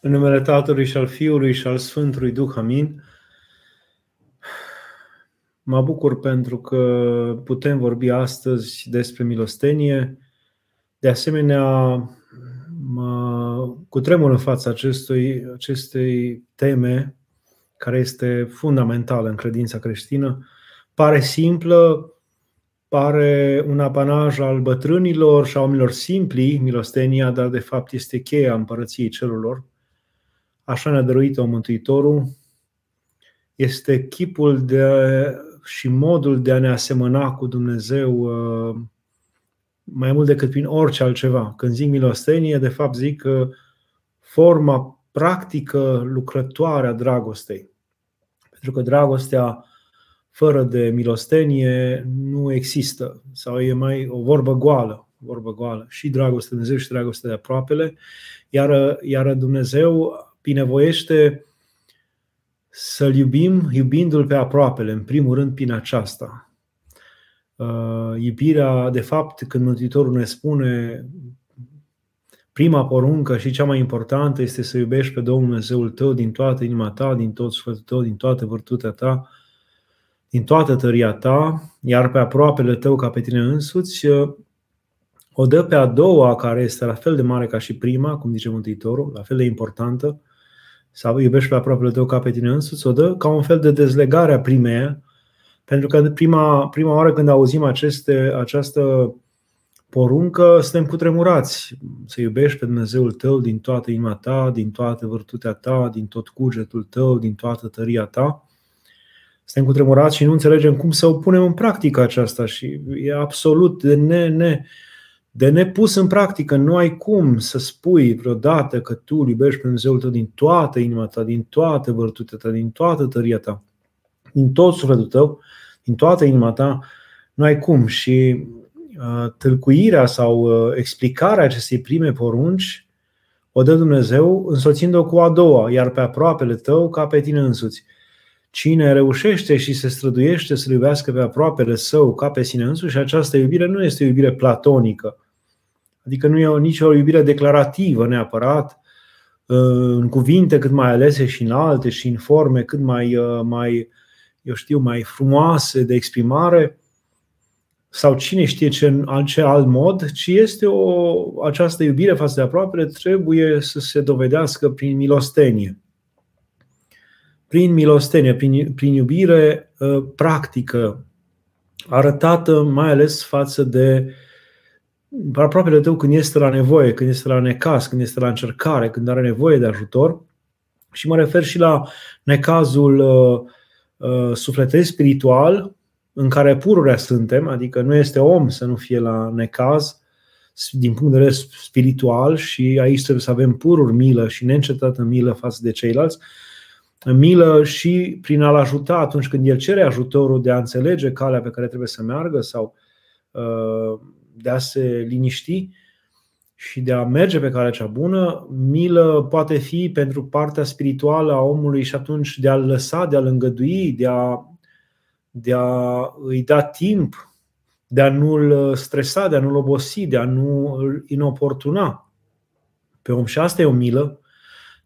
În numele Tatălui și al Fiului și al Sfântului Duh, amin. Mă bucur pentru că putem vorbi astăzi despre milostenie. De asemenea, mă cutremur în fața acestui, acestei teme, care este fundamentală în credința creștină. Pare simplă, pare un apanaj al bătrânilor și a oamenilor simpli, milostenia, dar de fapt este cheia împărăției cerurilor așa ne-a dăruit-o Mântuitorul, este chipul de, și modul de a ne asemăna cu Dumnezeu uh, mai mult decât prin orice altceva. Când zic milostenie, de fapt zic că forma practică lucrătoare a dragostei. Pentru că dragostea fără de milostenie nu există sau e mai o vorbă goală, vorbă goală. Și dragostea de Dumnezeu și dragostea de aproapele, iar, iar Dumnezeu binevoiește să-L iubim, iubindu-L pe aproapele, în primul rând prin aceasta. Uh, iubirea, de fapt, când Mântuitorul ne spune prima poruncă și cea mai importantă este să iubești pe Domnul Dumnezeul tău din toată inima ta, din tot sufletul tău, din toată vârtutea ta, din toată tăria ta, iar pe aproapele tău ca pe tine însuți, uh, o dă pe a doua, care este la fel de mare ca și prima, cum zice Mântuitorul, la fel de importantă, sau iubești pe aproapele tău ca pe tine însuți, o dă ca un fel de dezlegare a primeia, pentru că prima, prima oară când auzim aceste, această poruncă, suntem cutremurați. Să iubești pe Dumnezeul tău din toată inima ta, din toată vârtutea ta, din tot cugetul tău, din toată tăria ta. Suntem cutremurați și nu înțelegem cum să o punem în practică aceasta și e absolut de ne, ne, de nepus în practică. Nu ai cum să spui vreodată că tu iubești pe Dumnezeul tău din toată inima ta, din toată vârtutea ta, din toată tăria ta, din tot sufletul tău, din toată inima ta. Nu ai cum. Și uh, tâlcuirea sau uh, explicarea acestei prime porunci o dă Dumnezeu însoțind-o cu a doua, iar pe aproapele tău ca pe tine însuți. Cine reușește și se străduiește să iubească pe aproapele său ca pe sine însuși, această iubire nu este o iubire platonică, Adică nu e nici o iubire declarativă neapărat, în cuvinte cât mai alese și în alte și în forme cât mai, mai eu știu, mai frumoase de exprimare, sau cine știe ce în alt, ce alt mod, ci este o, această iubire față de aproapele trebuie să se dovedească prin milostenie. Prin milostenie, prin, prin iubire uh, practică, arătată mai ales față de uh, aproape tău când este la nevoie, când este la necaz, când este la încercare, când are nevoie de ajutor. Și mă refer și la necazul uh, uh, sufletesc spiritual, în care pururea suntem, adică nu este om să nu fie la necaz din punct de vedere spiritual și aici trebuie să avem pururi milă și neîncetată milă față de ceilalți, milă și prin a-l ajuta atunci când el cere ajutorul de a înțelege calea pe care trebuie să meargă sau uh, de a se liniști și de a merge pe calea cea bună, milă poate fi pentru partea spirituală a omului și atunci de a-l lăsa, de a-l îngădui, de a, de a îi da timp, de a nu-l stresa, de a nu-l obosi, de a nu îl inoportuna pe om. Și asta e o milă,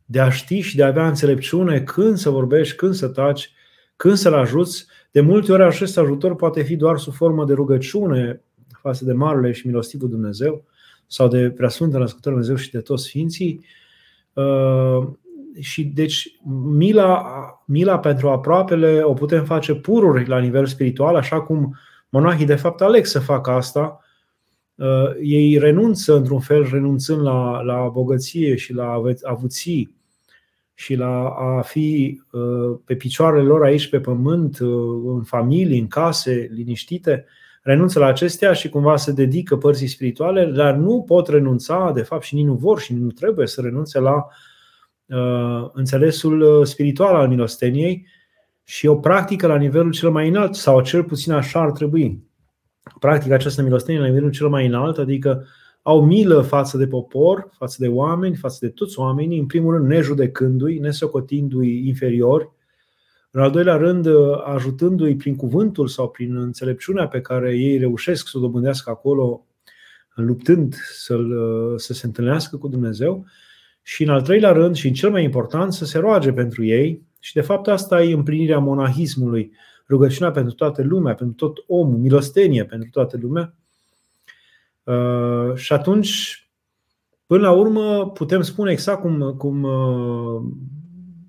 de a ști și de a avea înțelepciune când să vorbești, când să taci, când să-l ajuți. De multe ori acest ajutor poate fi doar sub formă de rugăciune, față de Marele și Milostivul Dumnezeu sau de Preasfântul Născătorul Dumnezeu și de toți Sfinții. Uh, și deci mila, mila pentru aproapele o putem face pururi la nivel spiritual, așa cum monahii de fapt aleg să facă asta. Uh, ei renunță într-un fel, renunțând la, la bogăție și la avuții și la a fi uh, pe picioarele lor aici pe pământ, în familii, în case, liniștite, renunță la acestea și cumva se dedică părții spirituale, dar nu pot renunța, de fapt și nici nu vor și nici nu trebuie să renunțe la uh, înțelesul uh, spiritual al milosteniei și o practică la nivelul cel mai înalt, sau cel puțin așa ar trebui. Practica această milostenie la nivelul cel mai înalt, adică au milă față de popor, față de oameni, față de toți oamenii, în primul rând nejudecându-i, nesocotindu-i inferiori, în al doilea rând, ajutându-i prin cuvântul sau prin înțelepciunea pe care ei reușesc să o dobândească acolo, luptând să, să se întâlnească cu Dumnezeu. și în al treilea rând și în cel mai important să se roage pentru ei și de fapt asta e împlinirea monahismului, rugăciunea pentru toată lumea, pentru tot omul, milostenie pentru toată lumea. Uh, și atunci, până la urmă, putem spune exact cum, cum uh,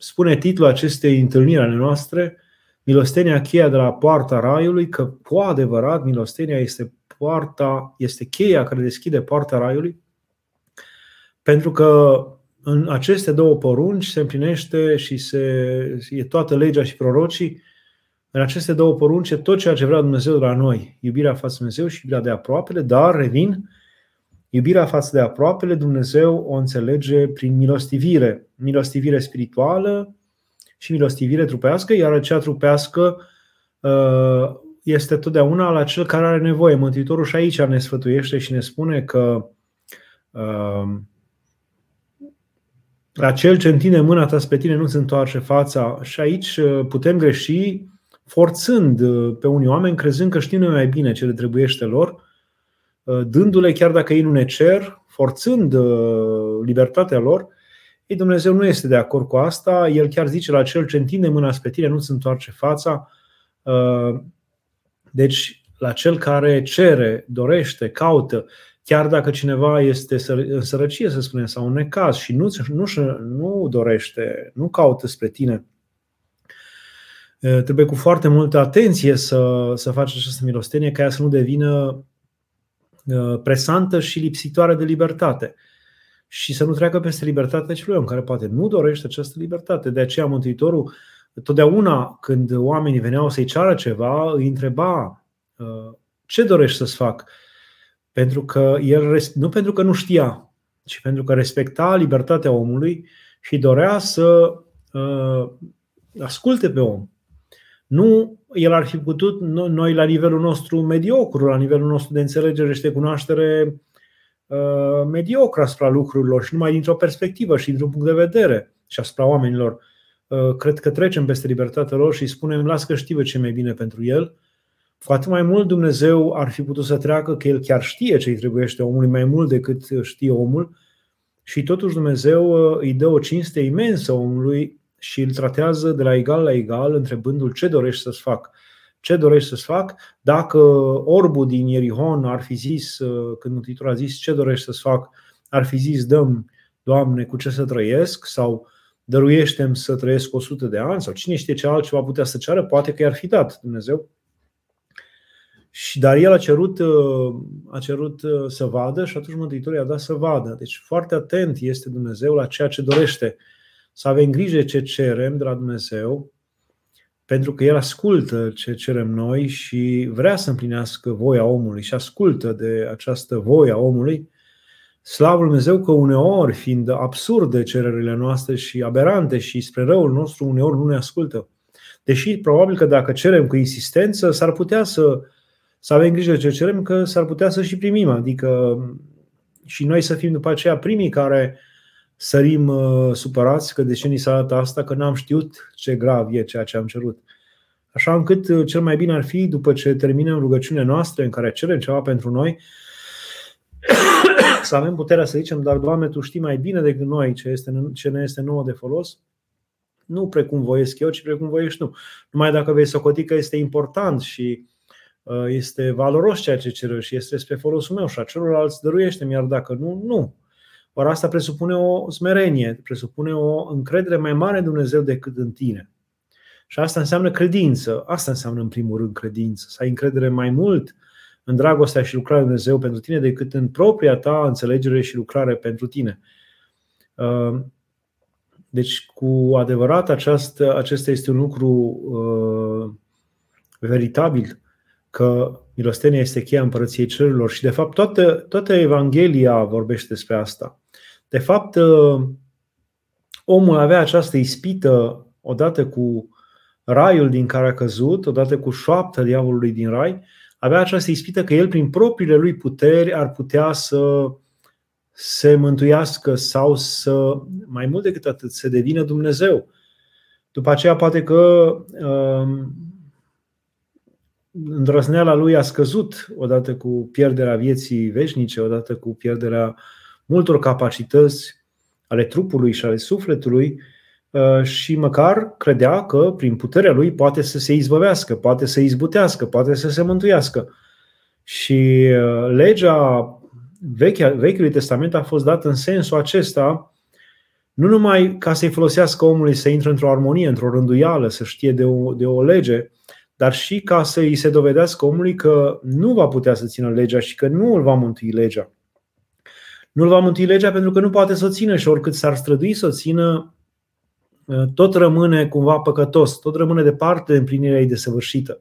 spune titlul acestei întâlniri ale noastre, milostenia cheia de la poarta raiului, că cu adevărat milostenia este poarta, este cheia care deschide poarta raiului, pentru că în aceste două porunci se împlinește și se, e toată legea și prorocii. În aceste două porunci e tot ceea ce vrea Dumnezeu de la noi. Iubirea față de Dumnezeu și iubirea de aproapele, dar, revin, iubirea față de aproapele Dumnezeu o înțelege prin milostivire. Milostivire spirituală și milostivire trupească, iar acea trupească uh, este totdeauna la cel care are nevoie. Mântuitorul și aici ne sfătuiește și ne spune că uh, la cel ce întinde mâna ta spre tine nu se întoarce fața. Și aici uh, putem greși forțând uh, pe unii oameni, crezând că știm noi mai bine ce le trebuiește lor, uh, dându-le chiar dacă ei nu ne cer, forțând libertatea lor, ei, Dumnezeu nu este de acord cu asta. El chiar zice la cel ce întinde mâna spre tine nu se întoarce fața. Deci, la cel care cere, dorește, caută, chiar dacă cineva este în sărăcie, să spunem, sau în necaz și nu, nu, nu dorește, nu caută spre tine, trebuie cu foarte multă atenție să, să faci această milostenie ca ea să nu devină presantă și lipsitoare de libertate și să nu treacă peste libertatea celui om care poate nu dorește această libertate. De aceea Mântuitorul, totdeauna când oamenii veneau să-i ceară ceva, îi întreba ce dorești să-ți fac? Pentru că el, nu pentru că nu știa, ci pentru că respecta libertatea omului și dorea să uh, asculte pe om. Nu el ar fi putut, noi la nivelul nostru mediocru, la nivelul nostru de înțelegere și de cunoaștere uh, mediocru asupra lucrurilor și numai dintr-o perspectivă și dintr-un punct de vedere și asupra oamenilor, uh, cred că trecem peste libertatea lor și spunem, las că știu ce mai bine pentru el. Cu atât mai mult Dumnezeu ar fi putut să treacă că El chiar știe ce îi trebuiește omului mai mult decât știe omul și totuși Dumnezeu uh, îi dă o cinste imensă omului și îl tratează de la egal la egal, întrebându-l ce dorești să-ți fac. Ce dorești să-ți fac? Dacă orbul din Ierihon ar fi zis, uh, când Mântuitorul a zis ce dorești să-ți fac, ar fi zis, dăm, Doamne, cu ce să trăiesc sau dăruiește-mi să trăiesc 100 de ani sau cine știe ce altceva putea să ceară, poate că i-ar fi dat Dumnezeu. Și, dar el a cerut, uh, a cerut uh, să vadă și atunci Mântuitorul i-a dat să vadă. Deci foarte atent este Dumnezeu la ceea ce dorește. Să avem grijă ce cerem de la Dumnezeu, pentru că El ascultă ce cerem noi și vrea să împlinească voia omului și ascultă de această voie a omului. Slavul Dumnezeu că uneori, fiind absurde cererile noastre și aberante și spre răul nostru, uneori nu ne ascultă. Deși probabil că dacă cerem cu insistență, s-ar putea să să avem grijă ce cerem, că s-ar putea să și primim. Adică și noi să fim după aceea primii care sărim uh, supărați că de ce ni s-a dat asta, că n-am știut ce grav e ceea ce am cerut. Așa încât uh, cel mai bine ar fi, după ce terminăm rugăciunile noastre în care cerem ceva pentru noi, să avem puterea să zicem, dar Doamne, Tu știi mai bine decât noi ce, este, ce ne este nouă de folos, nu precum voiesc eu, ci precum voiești tu. Numai dacă vei socoti că este important și Uh, este valoros ceea ce cer și este spre folosul meu și a celorlalți dăruiește iar dacă nu, nu. Ori asta presupune o smerenie, presupune o încredere mai mare în Dumnezeu decât în tine. Și asta înseamnă credință. Asta înseamnă în primul rând credință. Să ai încredere mai mult în dragostea și lucrarea lui Dumnezeu pentru tine decât în propria ta înțelegere și lucrare pentru tine. Uh, deci, cu adevărat, aceasta, acesta este un lucru uh, veritabil că milostenia este cheia împărăției cerurilor și de fapt toată, toată Evanghelia vorbește despre asta. De fapt, ă, omul avea această ispită odată cu raiul din care a căzut, odată cu șoapta diavolului din rai, avea această ispită că el prin propriile lui puteri ar putea să se mântuiască sau să, mai mult decât atât, să devină Dumnezeu. După aceea poate că ă, îndrăzneala lui a scăzut odată cu pierderea vieții veșnice, odată cu pierderea multor capacități ale trupului și ale sufletului uh, și măcar credea că prin puterea lui poate să se izbăvească, poate să izbutească, poate să se mântuiască. Și uh, legea Vechiului Testament a fost dată în sensul acesta, nu numai ca să-i folosească omului să intre într-o armonie, într-o rânduială, să știe de o, de o lege, dar și ca să îi se dovedească omului că nu va putea să țină legea și că nu îl va mântui legea. Nu îl va mântui legea pentru că nu poate să o țină și oricât s-ar strădui să o țină, tot rămâne cumva păcătos, tot rămâne departe de împlinirea ei desăvârșită.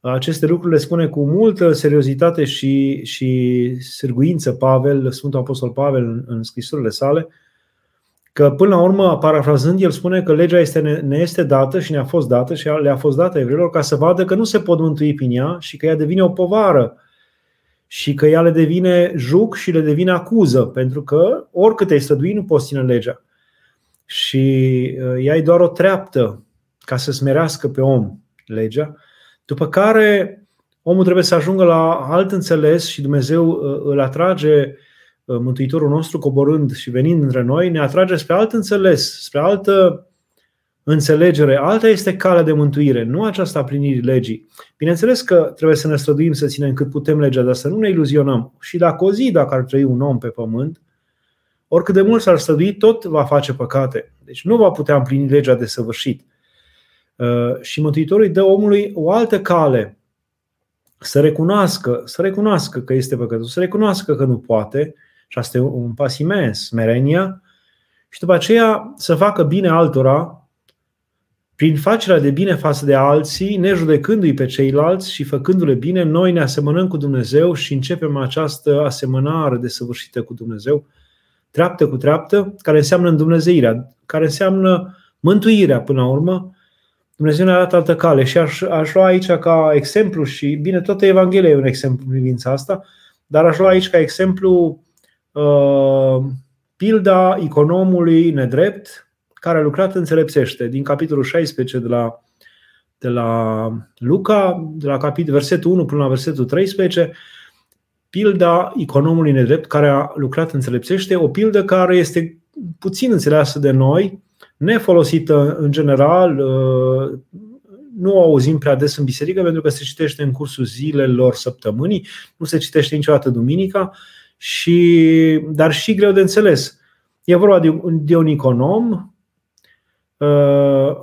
Aceste lucruri le spune cu multă seriozitate și, și sârguință Pavel, Sfântul Apostol Pavel în, în scrisurile sale, că până la urmă, parafrazând, el spune că legea este, ne este dată și ne-a fost dată și le-a fost dată evreilor ca să vadă că nu se pot mântui prin ea și că ea devine o povară și că ea le devine juc și le devine acuză, pentru că oricât ai stădui, nu poți ține legea. Și uh, ea e doar o treaptă ca să smerească pe om legea, după care omul trebuie să ajungă la alt înțeles și Dumnezeu uh, îl atrage Uh, Mântuitorul nostru coborând și venind între noi, ne atrage spre alt înțeles, spre altă înțelegere. Alta este calea de mântuire, nu aceasta a plinirii legii. Bineînțeles că trebuie să ne străduim să ținem cât putem legea, dar să nu ne iluzionăm. Și dacă o zi, dacă ar trăi un om pe pământ, oricât de mult s-ar strădui, tot va face păcate. Deci nu va putea împlini legea de săvârșit. Uh, și Mântuitorul îi dă omului o altă cale să recunoască, să recunoască că este păcătos, să recunoască că nu poate, și asta e un pas imens, smerenia, și după aceea să facă bine altora prin facerea de bine față de alții, nejudecându-i pe ceilalți și făcându-le bine, noi ne asemănăm cu Dumnezeu și începem această asemănare desăvârșită cu Dumnezeu, treaptă cu treaptă, care înseamnă îndumnezeirea, care înseamnă mântuirea până la urmă. Dumnezeu ne-a dat altă cale și aș, aș lua aici ca exemplu și, bine, toată Evanghelia e un exemplu în privința asta, dar aș lua aici ca exemplu Uh, pilda economului nedrept care a lucrat înțelepțește din capitolul 16 de la, de la Luca, de la capitol, versetul 1 până la versetul 13, pilda economului nedrept care a lucrat înțelepțește, o pildă care este puțin înțeleasă de noi, nefolosită în general, uh, nu o auzim prea des în biserică pentru că se citește în cursul zilelor săptămânii, nu se citește niciodată duminica și, dar și greu de înțeles. E vorba de, de un econom, uh,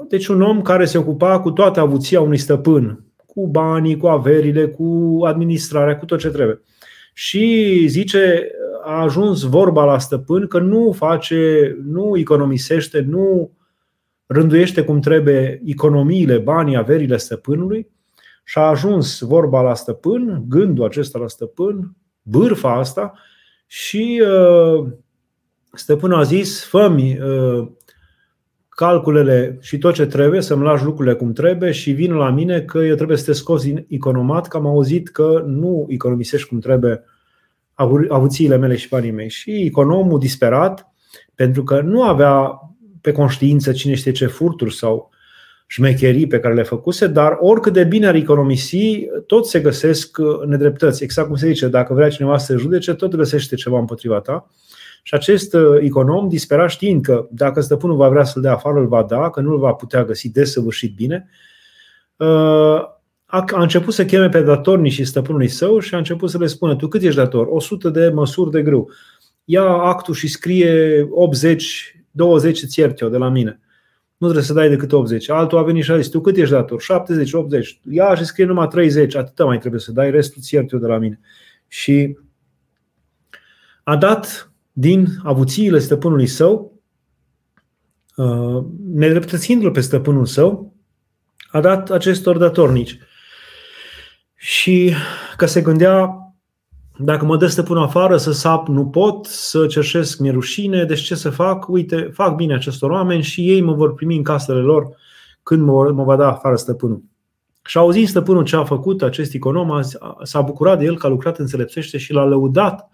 deci un om care se ocupa cu toată avuția unui stăpân, cu banii, cu averile, cu administrarea, cu tot ce trebuie. Și zice, a ajuns vorba la stăpân că nu face, nu economisește, nu rânduiește cum trebuie economiile, banii, averile stăpânului și a ajuns vorba la stăpân, gândul acesta la stăpân, bârfa asta și uh, stăpânul a zis, fă uh, calculele și tot ce trebuie, să-mi lași lucrurile cum trebuie și vin la mine că eu trebuie să te scoți din economat, că am auzit că nu economisești cum trebuie avuțiile mele și banii mei. Și economul disperat, pentru că nu avea pe conștiință cine știe ce furturi sau șmecherii pe care le făcuse, dar oricât de bine ar economisi, tot se găsesc uh, nedreptăți. Exact cum se zice, dacă vrea cineva să se judece, tot găsește ceva împotriva ta. Și acest uh, econom dispera știind că dacă stăpânul va vrea să-l dea afară, îl va da, că nu îl va putea găsi desăvârșit bine, uh, a început să cheme pe datornii și stăpânului său și a început să le spună, tu cât ești dator? 100 de măsuri de grâu. Ia actul și scrie 80, 20 îți iert eu de la mine nu trebuie să dai decât 80. Altul a venit și a zis, tu cât ești dator? 70, 80. Ia și scrie numai 30, atâta mai trebuie să dai, restul ți iert eu de la mine. Și a dat din avuțiile stăpânului său, uh, nedreptățindu-l pe stăpânul său, a dat acestor datornici. Și că se gândea dacă mă dă stăpânul afară să sap, nu pot, să cerșesc, mi rușine, deci ce să fac? Uite, fac bine acestor oameni și ei mă vor primi în casele lor când mă, mă va da afară stăpânul. Și auzind stăpânul ce a făcut acest econom, s-a bucurat de el că a lucrat înțelepțește și l-a lăudat.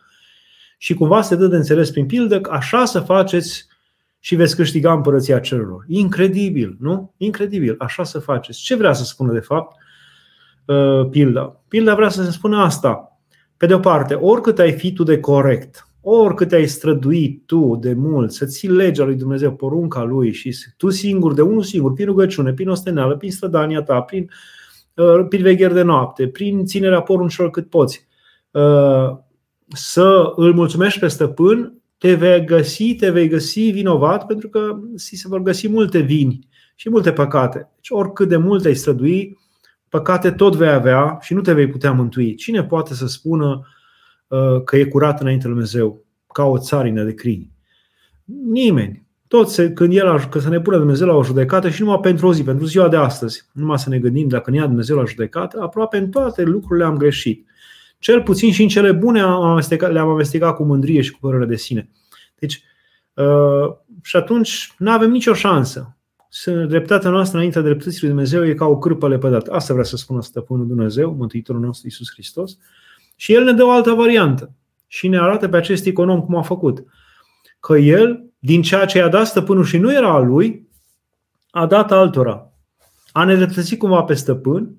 Și cumva se dă de înțeles prin pildă că așa să faceți și veți câștiga împărăția cerurilor. Incredibil, nu? Incredibil, așa să faceți. Ce vrea să spună de fapt uh, pilda? Pilda vrea să se spună asta. Pe de o parte, oricât ai fi tu de corect, oricât ai străduit tu de mult să ții legea lui Dumnezeu, porunca lui și tu singur, de unul singur, prin rugăciune, prin osteneală, prin strădania ta, prin, uh, prin vegheri de noapte, prin ținerea poruncilor cât poți, uh, să îl mulțumești pe stăpân, te vei găsi, te vei găsi vinovat pentru că si se vor găsi multe vini și multe păcate. Deci oricât de mult ai strădui, păcate tot vei avea și nu te vei putea mântui. Cine poate să spună uh, că e curat înainte lui Dumnezeu, ca o țarină de crini? Nimeni. Toți, când el, că să ne pună Dumnezeu la o judecată și numai pentru o zi, pentru ziua de astăzi, numai să ne gândim dacă ne ia Dumnezeu la judecată, aproape în toate lucrurile am greșit. Cel puțin și în cele bune le-am amestecat cu mândrie și cu părere de sine. Deci, uh, și atunci nu avem nicio șansă. Dreptatea noastră înaintea dreptății lui Dumnezeu e ca o cârpă lepădată. Asta vrea să spună Stăpânul Dumnezeu, Mântuitorul nostru Isus Hristos. Și El ne dă o altă variantă și ne arată pe acest econom cum a făcut. Că El, din ceea ce i-a dat stăpânul și nu era al lui, a dat altora. A nedreptățit cumva pe stăpân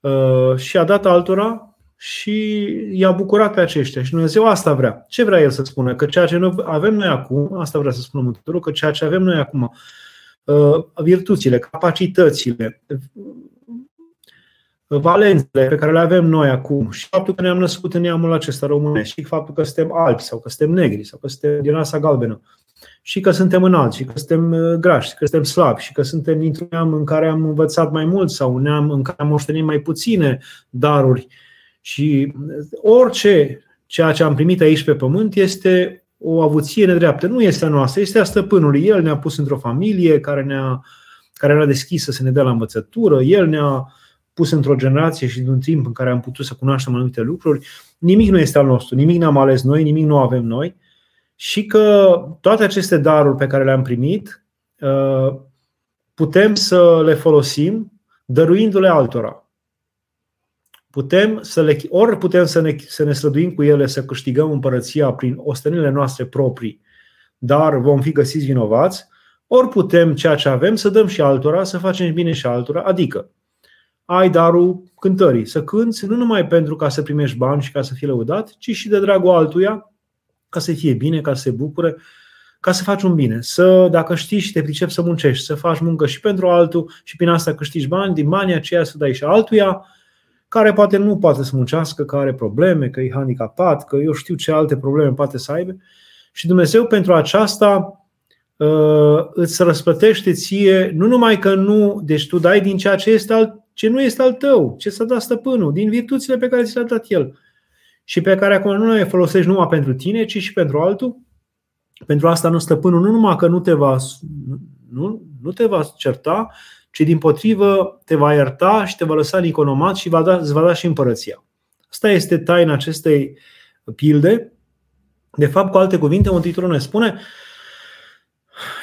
uh, și a dat altora și i-a bucurat pe aceștia. Și Dumnezeu asta vrea. Ce vrea El să spună? Că ceea ce noi avem noi acum, asta vrea să spună Mântuitorul, că ceea ce avem noi acum, uh, virtuțile, capacitățile, valențele pe care le avem noi acum și faptul că ne-am născut în neamul acesta românesc și faptul că suntem albi sau că suntem negri sau că suntem din rasa galbenă și că suntem înalți și că suntem uh, grași, că suntem slabi și că suntem dintr-un neam în care am învățat mai mult sau un neam în care am moștenit mai puține daruri uh, și orice ceea ce am primit aici pe pământ este o avuție nedreaptă. Nu este a noastră, este a stăpânului. El ne-a pus într-o familie care, ne-a, care era deschisă să ne dea la învățătură, el ne-a pus într-o generație și într-un timp în care am putut să cunoaștem anumite lucruri. Nimic nu este al nostru, nimic n-am ales noi, nimic nu avem noi. Și că toate aceste daruri pe care le-am primit uh, putem să le folosim dăruindu-le altora. Putem să le, ori putem să ne, să ne străduim cu ele să câștigăm împărăția prin ostenile noastre proprii, dar vom fi găsiți vinovați, ori putem ceea ce avem să dăm și altora, să facem bine și altora, adică ai darul cântării, să cânți nu numai pentru ca să primești bani și ca să fii lăudat, ci și de dragul altuia, ca să fie bine, ca să se bucure, ca să faci un bine. Să, dacă știi și te pricepi să muncești, să faci muncă și pentru altul și prin asta câștigi bani, din banii aceia să dai și altuia, care poate nu poate să muncească, că are probleme, că e handicapat, că eu știu ce alte probleme poate să aibă. Și Dumnezeu pentru aceasta uh, îți răsplătește ție, nu numai că nu, deci tu dai din ceea ce, este al, ce nu este al tău, ce s-a dat stăpânul, din virtuțile pe care ți le-a dat el și pe care acum nu le folosești numai pentru tine, ci și pentru altul. Pentru asta nu stăpânul nu numai că nu te va, nu, nu te va certa, ci din potrivă te va ierta și te va lăsa în economat și va da, îți va da și împărăția. Asta este taina acestei pilde. De fapt, cu alte cuvinte, Mântuitorul ne spune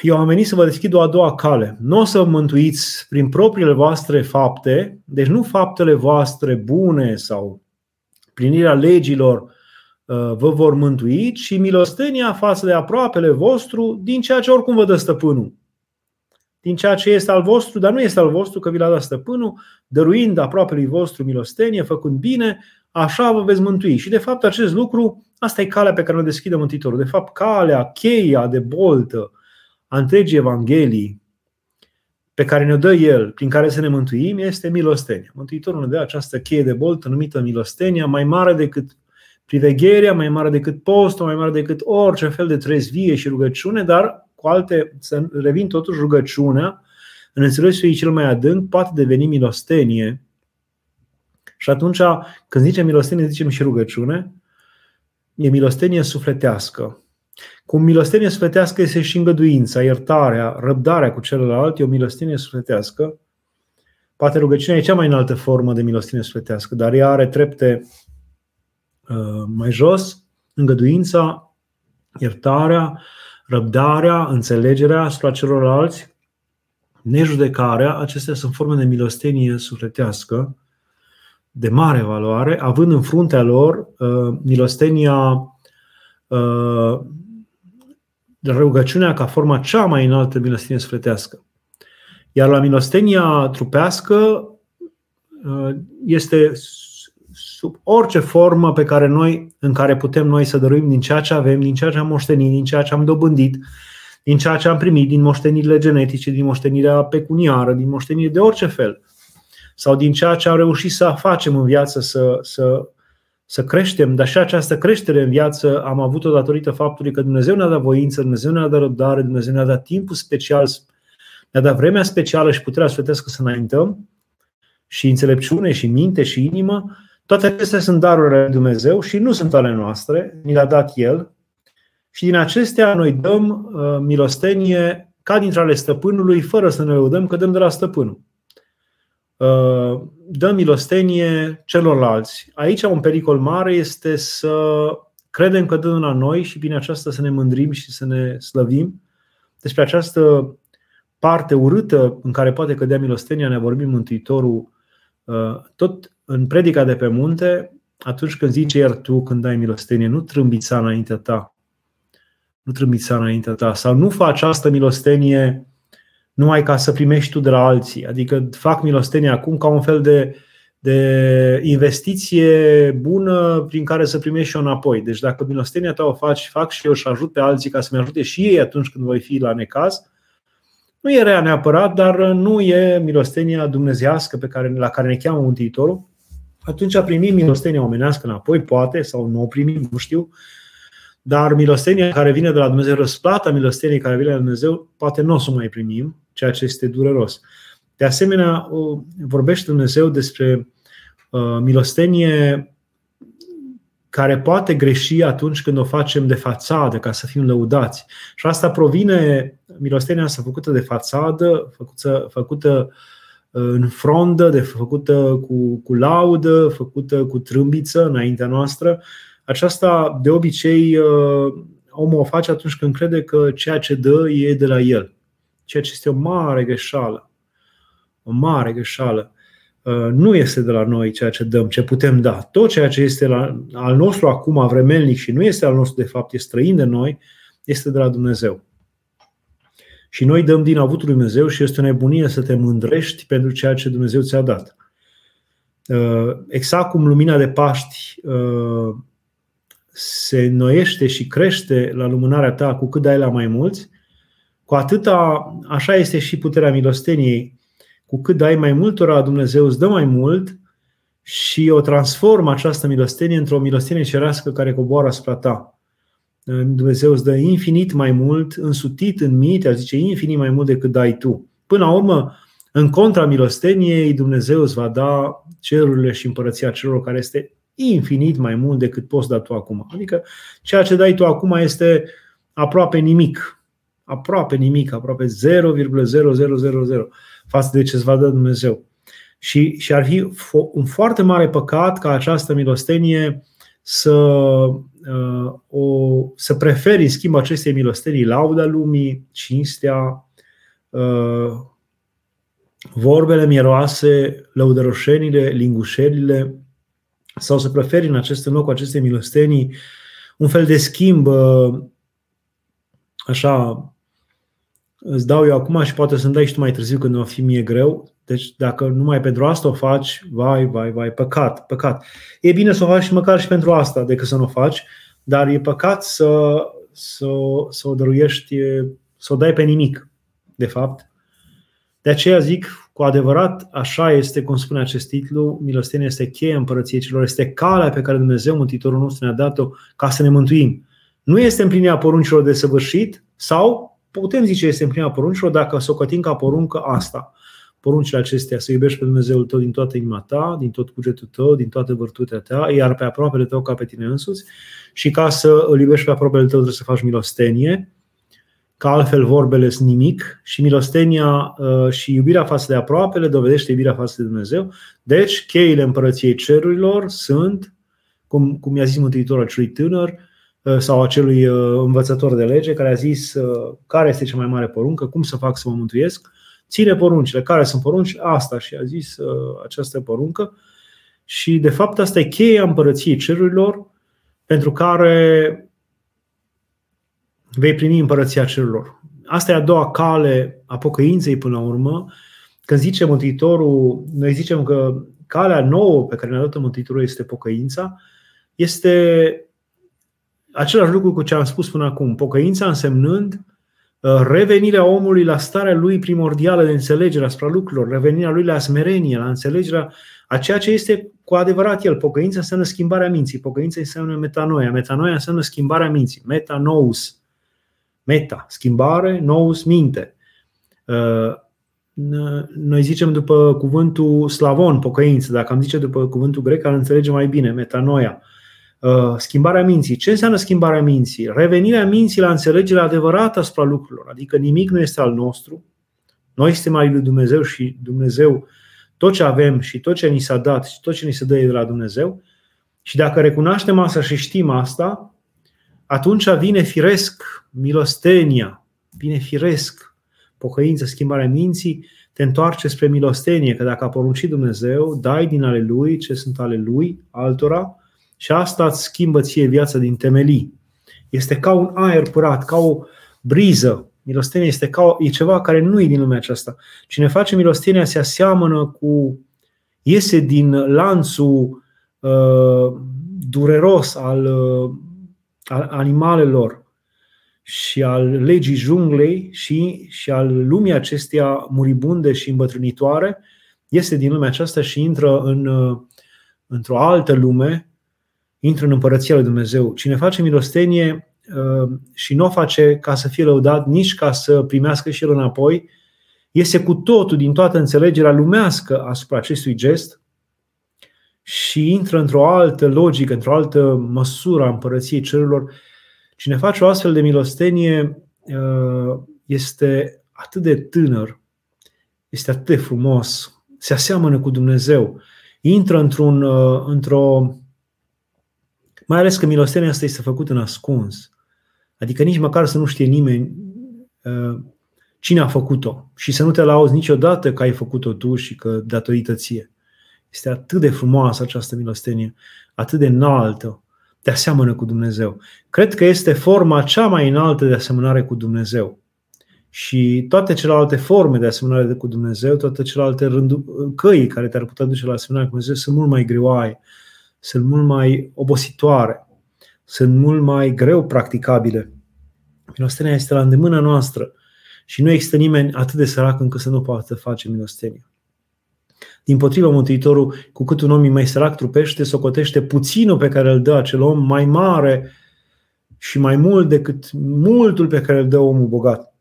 eu am venit să vă deschid o a doua cale. Nu o să mântuiți prin propriile voastre fapte, deci nu faptele voastre bune sau plinirea legilor uh, vă vor mântui, ci milostenia față de aproapele vostru din ceea ce oricum vă dă stăpânul din ceea ce este al vostru, dar nu este al vostru, că vi l-a dat stăpânul, dăruind aproapelui vostru milostenie, făcând bine, așa vă veți mântui. Și de fapt acest lucru, asta e calea pe care o deschide Mântuitorul. De fapt, calea, cheia de boltă a întregii Evanghelii pe care ne dă El, prin care să ne mântuim, este milostenia. Mântuitorul ne dă această cheie de boltă numită milostenia, mai mare decât privegherea, mai mare decât postul, mai mare decât orice fel de trezvie și rugăciune, dar cu alte, să revin totuși rugăciunea, în înțelesul ei cel mai adânc, poate deveni milostenie. Și atunci, când zicem milostenie, zicem și rugăciune, e milostenie sufletească. Cum milostenie sufletească este și îngăduința, iertarea, răbdarea cu celălalt, e o milostenie sufletească. Poate rugăciunea e cea mai înaltă formă de milostenie sufletească, dar ea are trepte uh, mai jos, îngăduința, iertarea, răbdarea, înțelegerea asupra celorlalți, nejudecarea, acestea sunt forme de milostenie sufletească de mare valoare, având în fruntea lor uh, milostenia, uh, rugăciunea ca forma cea mai înaltă milostenie sufletească. Iar la milostenia trupească uh, este sub orice formă pe care noi, în care putem noi să dăruim din ceea ce avem, din ceea ce am moștenit, din ceea ce am dobândit, din ceea ce am primit, din moștenirile genetice, din moștenirea pecuniară, din moștenire de orice fel, sau din ceea ce am reușit să facem în viață, să, să, să creștem, dar și această creștere în viață am avut-o datorită faptului că Dumnezeu ne-a dat voință, Dumnezeu ne-a dat răbdare, Dumnezeu ne-a dat timpul special, ne-a dat vremea specială și puterea sfătească să înaintăm și înțelepciune și minte și inimă. Toate acestea sunt daruri ale Dumnezeu și nu sunt ale noastre, ni le-a dat El. Și din acestea noi dăm uh, milostenie ca dintre ale stăpânului, fără să ne lăudăm că dăm de la stăpânul. Uh, dăm milostenie celorlalți. Aici un pericol mare este să credem că dăm la noi și prin aceasta să ne mândrim și să ne slăvim. Despre această parte urâtă în care poate cădea milostenia ne vorbim Mântuitorul uh, tot în predica de pe munte, atunci când zice iar tu când dai milostenie, nu trâmbița înaintea ta. Nu trâmbița înaintea ta. Sau nu faci această milostenie numai ca să primești tu de la alții. Adică fac milostenie acum ca un fel de, de investiție bună prin care să primești și eu înapoi. Deci dacă milostenia ta o faci, fac și eu și ajut pe alții ca să-mi ajute și ei atunci când voi fi la necaz, nu e rea neapărat, dar nu e milostenia dumnezească pe care, la care ne cheamă Mântuitorul. Atunci primim milostenia omenească înapoi, poate, sau nu o primim, nu știu, dar milostenia care vine de la Dumnezeu, răsplata milosteniei care vine de la Dumnezeu, poate nu o să mai primim, ceea ce este dureros. De asemenea, vorbește Dumnezeu despre uh, milostenie care poate greși atunci când o facem de fațadă, ca să fim lăudați. Și asta provine, milostenia asta făcută de fațadă, făcută, făcută uh, în frondă, de făcută cu, cu laudă, făcută cu trâmbiță înaintea noastră. Aceasta, de obicei, uh, omul o face atunci când crede că ceea ce dă e de la el ceea ce este o mare greșeală. O mare greșeală. Uh, nu este de la noi ceea ce dăm, ce putem da. Tot ceea ce este la, al nostru acum, vremelnic și nu este al nostru de fapt, este străin de noi, este de la Dumnezeu. Și noi dăm din avutul lui Dumnezeu și este o nebunie să te mândrești pentru ceea ce Dumnezeu ți-a dat. Uh, exact cum lumina de Paști uh, se înnoiește și crește la lumânarea ta cu cât dai la mai mulți, cu atâta, așa este și puterea milosteniei. Cu cât dai mai multora, Dumnezeu îți dă mai mult și o transformă această milostenie într-o milostenie cerească care coboară asupra ta. Dumnezeu îți dă infinit mai mult, însutit în minte, zice infinit mai mult decât dai tu. Până la urmă, în contra milosteniei, Dumnezeu îți va da cerurile și împărăția celor care este infinit mai mult decât poți da tu acum. Adică ceea ce dai tu acum este aproape nimic aproape nimic, aproape 0,0000 față de ce îți va da Dumnezeu. Și, și ar fi un foarte mare păcat ca această milostenie să, uh, o, să preferi în schimb acestei milostenii lauda lumii, cinstea, uh, vorbele mieroase, lăudăroșenile, lingușelile, sau să preferi în acest loc cu aceste milostenii un fel de schimb uh, așa îți dau eu acum și poate să-mi dai și tu mai târziu când va fi mie greu. Deci dacă numai pentru asta o faci, vai, vai, vai, păcat, păcat. E bine să o faci măcar și pentru asta decât să nu o faci, dar e păcat să, să, să o dăruiești, să o dai pe nimic, de fapt. De aceea zic, cu adevărat, așa este cum spune acest titlu, milostenia este cheia împărăției celor, este calea pe care Dumnezeu, Mântuitorul nostru, ne-a dat-o ca să ne mântuim. Nu este împlinirea poruncilor de săvârșit sau putem zice este în prima poruncilor dacă să o cătim ca poruncă asta. Poruncile acestea, să iubești pe Dumnezeul tău din toată inima ta, din tot cugetul tău, din toată vârtutea ta, iar pe aproapele tău ca pe tine însuți și ca să îl iubești pe aproapele tău trebuie să faci milostenie, că altfel vorbele sunt nimic și milostenia uh, și iubirea față de aproapele dovedește iubirea față de Dumnezeu. Deci, cheile împărăției cerurilor sunt, cum, cum i-a zis Mântuitorul acelui tânăr, Uh, sau acelui uh, învățător de lege care a zis uh, care este cea mai mare poruncă, cum să fac să mă mântuiesc, ține poruncile. Care sunt porunci? Asta și a zis această poruncă. Și de fapt asta e cheia împărăției cerurilor pentru care vei primi împărăția cerurilor. Asta e a doua cale a pocăinței până la urmă. Când zice Mântuitorul, noi zicem că calea nouă pe care ne-a dat Mântuitorul este pocăința, este același lucru cu ce am spus până acum. Pocăința însemnând uh, revenirea omului la starea lui primordială de înțelegere asupra lucrurilor, revenirea lui la smerenie, la înțelegerea a ceea ce este cu adevărat el. Pocăința înseamnă schimbarea minții, pocăința înseamnă metanoia, metanoia înseamnă schimbarea minții, metanous, meta, schimbare, nous, minte. Uh, noi zicem după cuvântul slavon, pocăință, dacă am zice după cuvântul grec, ar înțelege mai bine, metanoia. Uh, schimbarea minții. Ce înseamnă schimbarea minții? Revenirea minții la înțelegerea adevărată asupra lucrurilor. Adică nimic nu este al nostru. Noi suntem ai lui Dumnezeu și Dumnezeu tot ce avem și tot ce ni s-a dat și tot ce ni se dă de la Dumnezeu. Și dacă recunoaștem asta și știm asta, atunci vine firesc milostenia, vine firesc pocăință, schimbarea minții, te întoarce spre milostenie, că dacă a poruncit Dumnezeu, dai din ale Lui ce sunt ale Lui, altora, și asta îți schimbă ție viața din temelii. Este ca un aer curat, ca o briză. Milostenia este ca o, e ceva care nu e din lumea aceasta. Cine face milostenia se aseamănă cu, iese din lanțul uh, dureros al, uh, al animalelor și al legii junglei și, și al lumii acesteia muribunde și îmbătrânitoare, este din lumea aceasta și intră în, uh, într-o altă lume intră în împărăția lui Dumnezeu. Cine face milostenie uh, și nu o face ca să fie lăudat, nici ca să primească și el înapoi, este cu totul din toată înțelegerea lumească asupra acestui gest și intră într-o altă logică, într-o altă măsură a împărăției cerurilor. Cine face o astfel de milostenie uh, este atât de tânăr, este atât de frumos, se aseamănă cu Dumnezeu, intră într-un, uh, într-o mai ales că milostenia asta este făcută în ascuns. Adică nici măcar să nu știe nimeni uh, cine a făcut-o și să nu te lauzi niciodată că ai făcut-o tu și că datorită ție. Este atât de frumoasă această milostenie, atât de înaltă, de aseamănă cu Dumnezeu. Cred că este forma cea mai înaltă de asemănare cu Dumnezeu. Și toate celelalte forme de asemănare cu Dumnezeu, toate celelalte rându- căi care te-ar putea duce la asemănare cu Dumnezeu sunt mult mai greoaie sunt mult mai obositoare, sunt mult mai greu practicabile. Milostenia este la îndemâna noastră și nu există nimeni atât de sărac încât să nu poată face milostenia. Din potrivă, Mântuitorul, cu cât un om e mai sărac trupește, socotește puținul pe care îl dă acel om mai mare și mai mult decât multul pe care îl dă omul bogat.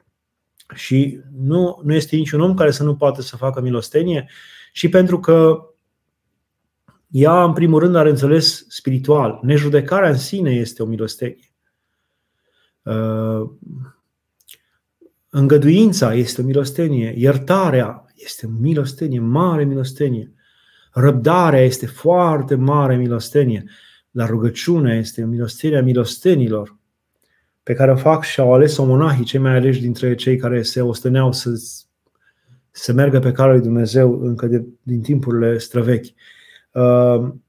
Și nu, nu este niciun om care să nu poată să facă milostenie și pentru că ea, în primul rând, are înțeles spiritual. Nejudecarea în sine este o milostenie. Uh, îngăduința este o milostenie. Iertarea este o milostenie, mare milostenie. Răbdarea este foarte mare milostenie. Dar rugăciunea este o milostenie a milostenilor pe care o fac și au ales-o monahii, cei mai aleși dintre cei care se osteneau să, să meargă pe calea lui Dumnezeu încă de, din timpurile străvechi. Ehm,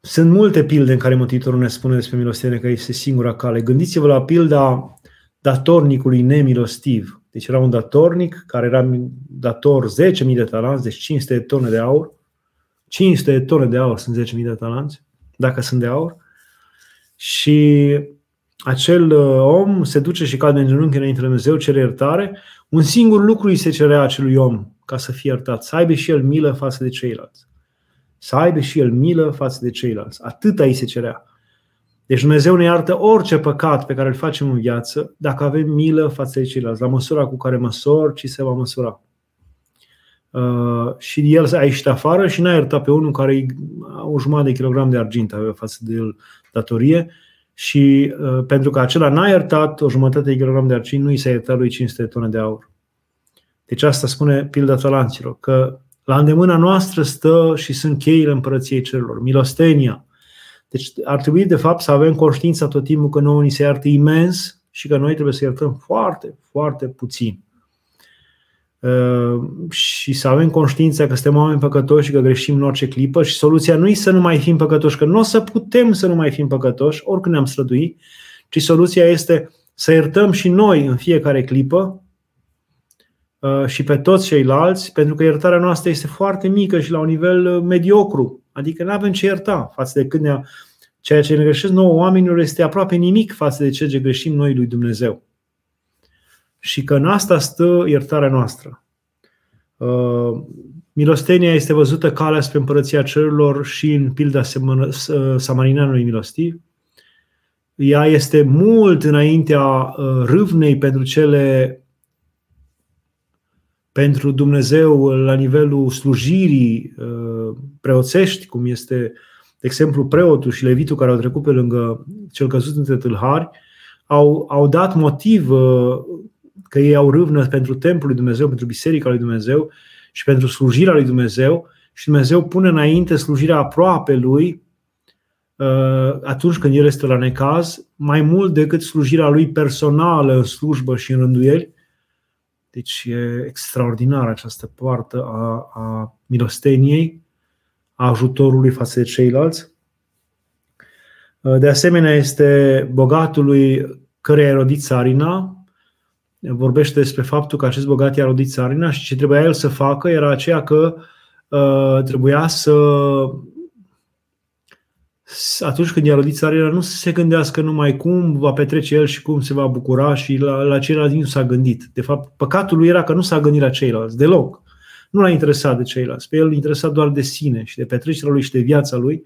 sunt multe pilde în care Mântuitorul ne spune despre milostenie că este singura cale. Gândiți-vă la pilda datornicului nemilostiv. Deci era un datornic care era dator 10.000 de talanți, deci 500 de tone de aur. 500 de tone de aur sunt 10.000 de talanți, dacă sunt de aur. Și acel uh, om se duce și cade în genunchi înainte de Dumnezeu, cere iertare. Un singur lucru îi se cerea acelui om ca să fie iertat, să aibă și el milă față de ceilalți. Să aibă și el milă față de ceilalți. Atât îi se cerea. Deci Dumnezeu ne iartă orice păcat pe care îl facem în viață dacă avem milă față de ceilalți. La măsura cu care măsor, ci se va măsura. Uh, și el a ieșit afară și n-a iertat pe unul care o jumătate de kilogram de argint avea față de el datorie și uh, pentru că acela n-a iertat o jumătate de kilogram de argint, nu i s-a iertat lui 500 de tone de aur. Deci asta spune pilda talanților, că la îndemâna noastră stă și sunt cheile împărăției cerurilor, milostenia. Deci ar trebui de fapt să avem conștiința tot timpul că nouă ni se iartă imens și că noi trebuie să iertăm foarte, foarte puțin. Uh, și să avem conștiința că suntem oameni păcătoși și că greșim în orice clipă și soluția nu e să nu mai fim păcătoși, că nu o să putem să nu mai fim păcătoși, oricând ne-am străduit, ci soluția este să iertăm și noi în fiecare clipă uh, și pe toți ceilalți, pentru că iertarea noastră este foarte mică și la un nivel uh, mediocru. Adică nu avem ce ierta față de când ne ceea ce ne greșesc nouă oamenilor este aproape nimic față de ceea ce greșim noi lui Dumnezeu. Și că în asta stă iertarea noastră. Milostenia este văzută calea spre împărăția cerurilor și în pilda samarinanului milostiv. Ea este mult înaintea uh, râvnei pentru cele pentru Dumnezeu la nivelul slujirii uh, preoțești, cum este, de exemplu, preotul și levitul care au trecut pe lângă cel căzut între tâlhari, au, au dat motiv uh, că ei au râvnă pentru templul lui Dumnezeu, pentru biserica lui Dumnezeu și pentru slujirea lui Dumnezeu și Dumnezeu pune înainte slujirea aproape lui uh, atunci când el este la necaz, mai mult decât slujirea lui personală în slujbă și în rânduieli. Deci e extraordinară această poartă a, a milosteniei, a ajutorului față de ceilalți. Uh, de asemenea, este bogatului care a rodit țarina, vorbește despre faptul că acest bogat i-a rodit țarina și ce trebuia el să facă era aceea că uh, trebuia să atunci când i-a rodit țarina nu să se gândească numai cum va petrece el și cum se va bucura și la, la ceilalți nu s-a gândit. De fapt, păcatul lui era că nu s-a gândit la ceilalți, deloc. Nu l-a interesat de ceilalți. Pe el îl interesa doar de sine și de petrecerea lui și de viața lui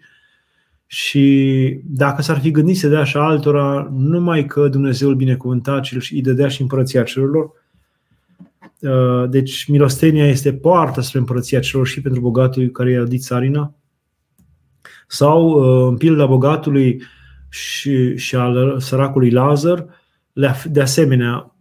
și dacă s-ar fi gândit să dea așa altora, numai că Dumnezeu îl binecuvânta și îi dădea și împărăția cerurilor, uh, deci milostenia este poartă spre împărăția celor și pentru bogatul care i-a dit țarina. Sau uh, în pilda bogatului și, și al săracului Lazar, de asemenea,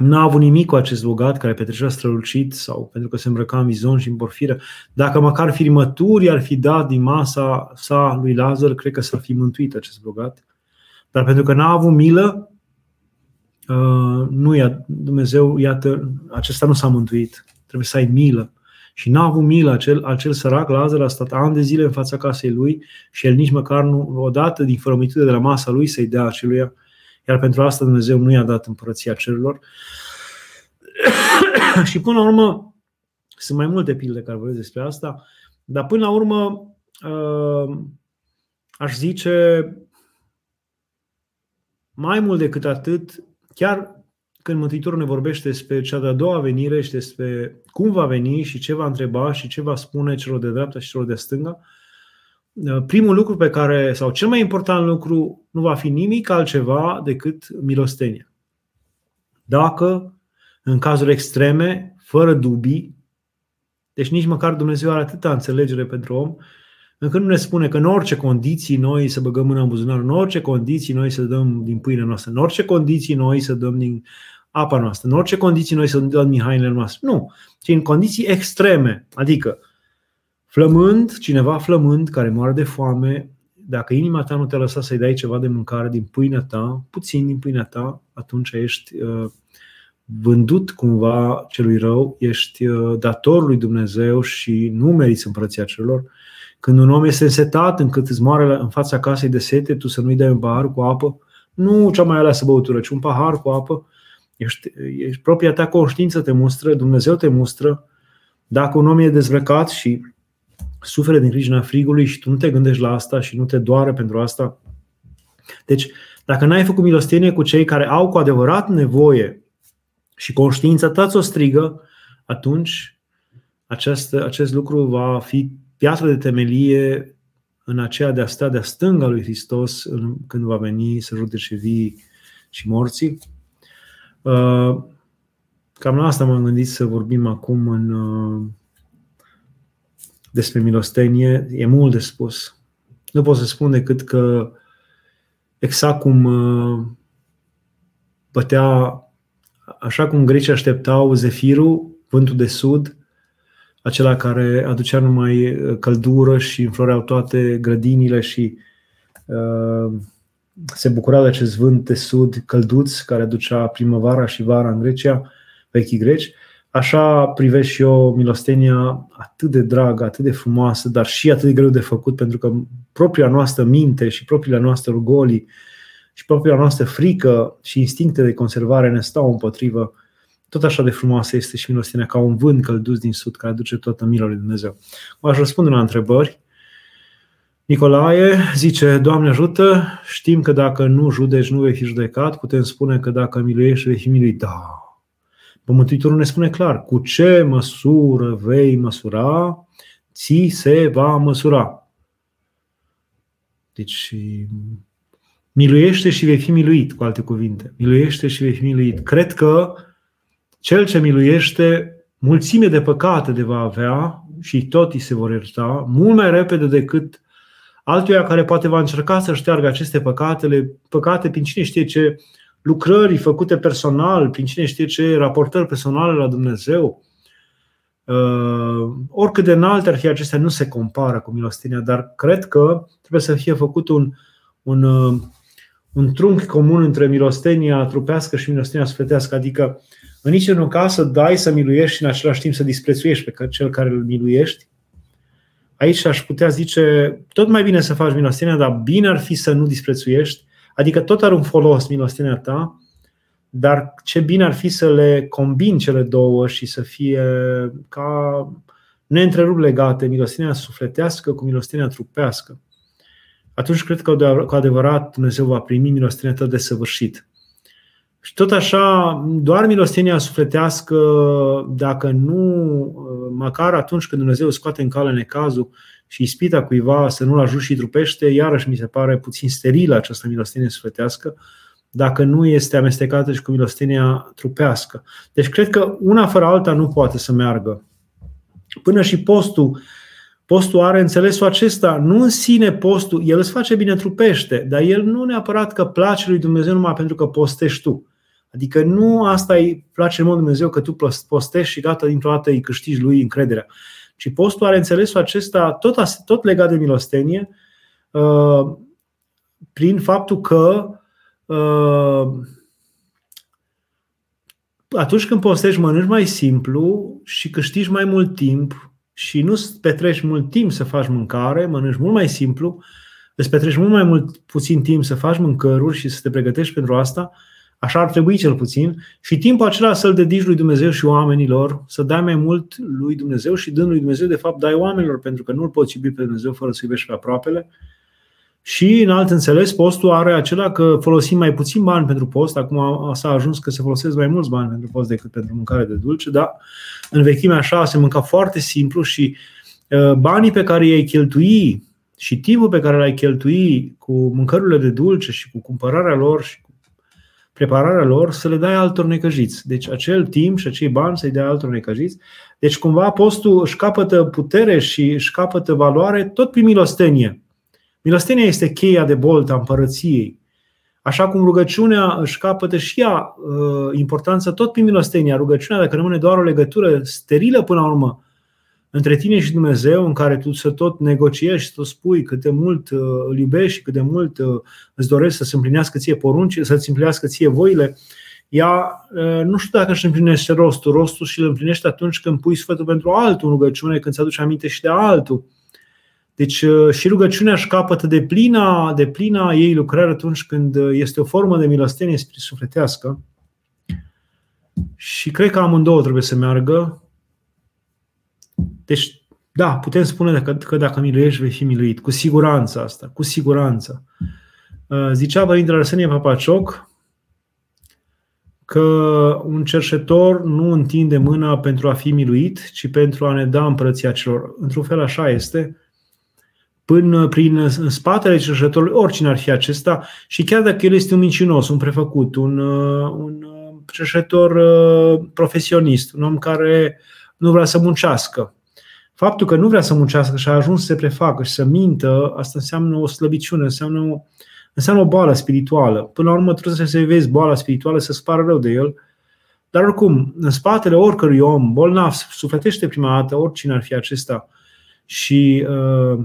N-a avut nimic cu acest bogat care petrecea strălucit sau pentru că se îmbrăca în vizon și în porfiră. Dacă măcar firmături ar fi dat din masa sa lui Lazar, cred că s-ar fi mântuit acest bogat. Dar pentru că n-a avut milă, uh, nu ia, Dumnezeu, iată, acesta nu s-a mântuit. Trebuie să ai milă. Și n-a avut milă acel, acel sărac, Lazar a stat ani de zile în fața casei lui și el nici măcar nu, odată din fărămitude de la masa lui să-i dea aceluia iar pentru asta Dumnezeu nu i-a dat împărăția cerurilor. și până la urmă, sunt mai multe pilde care vorbesc despre asta, dar până la urmă uh, aș zice mai mult decât atât, chiar când Mântuitorul ne vorbește despre cea de-a doua venire și despre cum va veni și ce va întreba și ce va spune celor de dreapta și celor de stânga, Uh, primul lucru pe care, sau cel mai important lucru, nu va fi nimic altceva decât milostenia. Dacă, în cazuri extreme, fără dubii, deci nici măcar Dumnezeu are atâta înțelegere pentru om, încât nu ne spune că în orice condiții noi să băgăm mâna în buzunar, în orice condiții noi să dăm din pâinea noastră, în orice condiții noi să dăm din apa noastră, în orice condiții noi să dăm din hainele noastre. Nu, ci în condiții extreme, adică Flămând, cineva flămând, care moare de foame, dacă inima ta nu te-a lăsat să-i dai ceva de mâncare din pâinea ta, puțin din pâinea ta, atunci ești uh, vândut cumva celui rău, ești uh, dator lui Dumnezeu și nu meriți împărăția celor. Când un om este însetat încât îți moare în fața casei de sete, tu să nu-i dai un pahar cu apă, nu cea mai aleasă băutură, ci un pahar cu apă, ești, ești propria ta conștiință te mustră, Dumnezeu te mustră. Dacă un om e dezbrăcat și sufere din pricina frigului și tu nu te gândești la asta și nu te doare pentru asta. Deci, dacă n-ai făcut milostenie cu cei care au cu adevărat nevoie și conștiința ta ți-o strigă, atunci acest, acest lucru va fi piatră de temelie în aceea de a sta de-a stânga lui Hristos când va veni să judece vii și morții. Uh, cam la asta m-am gândit să vorbim acum în uh, despre milostenie, e mult de spus. Nu pot să spun decât că exact cum uh, bătea, așa cum grecii așteptau zefirul, vântul de sud, acela care aducea numai uh, căldură și înfloreau toate grădinile și uh, se bucura de acest vânt de sud călduț care aducea primăvara și vara în Grecia, vechii greci. Așa privesc și eu milostenia atât de dragă, atât de frumoasă, dar și atât de greu de făcut, pentru că propria noastră minte și propriile noastre rugolii și propria noastră frică și instincte de conservare ne stau împotrivă. Tot așa de frumoasă este și milostenia ca un vânt căldus din sud care aduce toată mila lui Dumnezeu. Mă aș răspunde la întrebări. Nicolae zice, Doamne ajută, știm că dacă nu judeci, nu vei fi judecat, putem spune că dacă miluiești, vei fi miluit. Da. Mântuitorul ne spune clar, cu ce măsură vei măsura, ți se va măsura. Deci, miluiește și vei fi miluit, cu alte cuvinte. Miluiește și vei fi miluit. Cred că cel ce miluiește, mulțime de păcate de va avea și tot îi se vor ierta, mult mai repede decât altuia care poate va încerca să șteargă aceste păcatele, păcate prin cine știe ce lucrări făcute personal, prin cine știe ce raportări personale la Dumnezeu. Uh, oricât de înalte ar fi acestea, nu se compară cu milostenia, dar cred că trebuie să fie făcut un, un, uh, un trunchi comun între milostenia trupească și milostenia sufletească, adică în niciun caz să dai să miluiești și în același timp să disprețuiești pe cel care îl miluiești. Aici aș putea zice, tot mai bine să faci milostenia, dar bine ar fi să nu disprețuiești, adică tot are un folos milostenia ta, dar ce bine ar fi să le combini cele două și să fie ca neîntrerup legate milostenia sufletească cu milostenia trupească. Atunci cred că cu adevărat Dumnezeu va primi milostenia ta de săvârșit. Și tot așa, doar milostenia sufletească, dacă nu, măcar atunci când Dumnezeu scoate în cale necazul și ispita cuiva să nu-l ajut și trupește, iarăși mi se pare puțin sterilă această milostenie sufletească, dacă nu este amestecată și cu milostenia trupească. Deci cred că una fără alta nu poate să meargă. Până și postul, postul are înțelesul acesta, nu în sine postul, el îți face bine trupește, dar el nu neapărat că place lui Dumnezeu numai pentru că postești tu. Adică nu asta îi place în mod Dumnezeu că tu postești și gata, dintr-o dată îi câștigi lui încrederea. Ci postul are înțelesul acesta tot, tot legat de milostenie, uh, prin faptul că uh, atunci când postești mănânci mai simplu și câștigi mai mult timp și nu petreci mult timp să faci mâncare, mănânci mult mai simplu, îți petreci mult mai mult puțin timp să faci mâncăruri și să te pregătești pentru asta, Așa ar trebui cel puțin. Și timpul acela să-l dedici lui Dumnezeu și oamenilor, să dai mai mult lui Dumnezeu și dând lui Dumnezeu, de fapt, dai oamenilor, pentru că nu-L poți iubi pe Dumnezeu fără să iubești pe aproapele. Și, în alt înțeles, postul are acela că folosim mai puțin bani pentru post. Acum s-a ajuns că se folosesc mai mulți bani pentru post decât pentru mâncare de dulce, dar în vechimea așa se mânca foarte simplu și uh, banii pe care i-ai cheltui și timpul pe care l-ai cheltui cu mâncărurile de dulce și cu cumpărarea lor și cu prepararea lor să le dai altor necăjiți. Deci acel timp și acei bani să-i dai altor necăjiți. Deci cumva postul își capătă putere și își capătă valoare tot prin milostenie. Milostenia este cheia de boltă a împărăției. Așa cum rugăciunea își capătă și ea uh, importanță tot prin milostenia. Rugăciunea, dacă rămâne doar o legătură sterilă până la urmă între tine și Dumnezeu, în care tu să tot negociești, să tot spui cât de mult uh, îl iubești și cât de mult uh, îți dorești să-ți împlinească ție porunci, să-ți împlinească ție voile, ea uh, nu știu dacă își împlinește rostul. Rostul și îl împlinește atunci când pui sfătul pentru altul în rugăciune, când ți-aduce aminte și de altul. Deci și rugăciunea își capătă de plina, de plina ei lucrare atunci când este o formă de milostenie sufletească. Și cred că amândouă trebuie să meargă deci, da, putem spune că, că dacă miluiești, vei fi miluit. Cu siguranță asta, cu siguranță. Uh, zicea Părintele Arsenie Papacioc că un cerșetor nu întinde mâna pentru a fi miluit, ci pentru a ne da împărăția celor. Într-un fel așa este. Până prin în spatele cerșetorului, oricine ar fi acesta, și chiar dacă el este un mincinos, un prefăcut, un, uh, un uh, cerșetor profesionist, un om care nu vrea să muncească, Faptul că nu vrea să muncească și a ajuns să se prefacă și să mintă, asta înseamnă o slăbiciune, înseamnă o, înseamnă o boală spirituală. Până la urmă trebuie să se vezi boala spirituală, să spară rău de el. Dar oricum, în spatele oricărui om bolnav, sufletește prima dată, oricine ar fi acesta, și uh,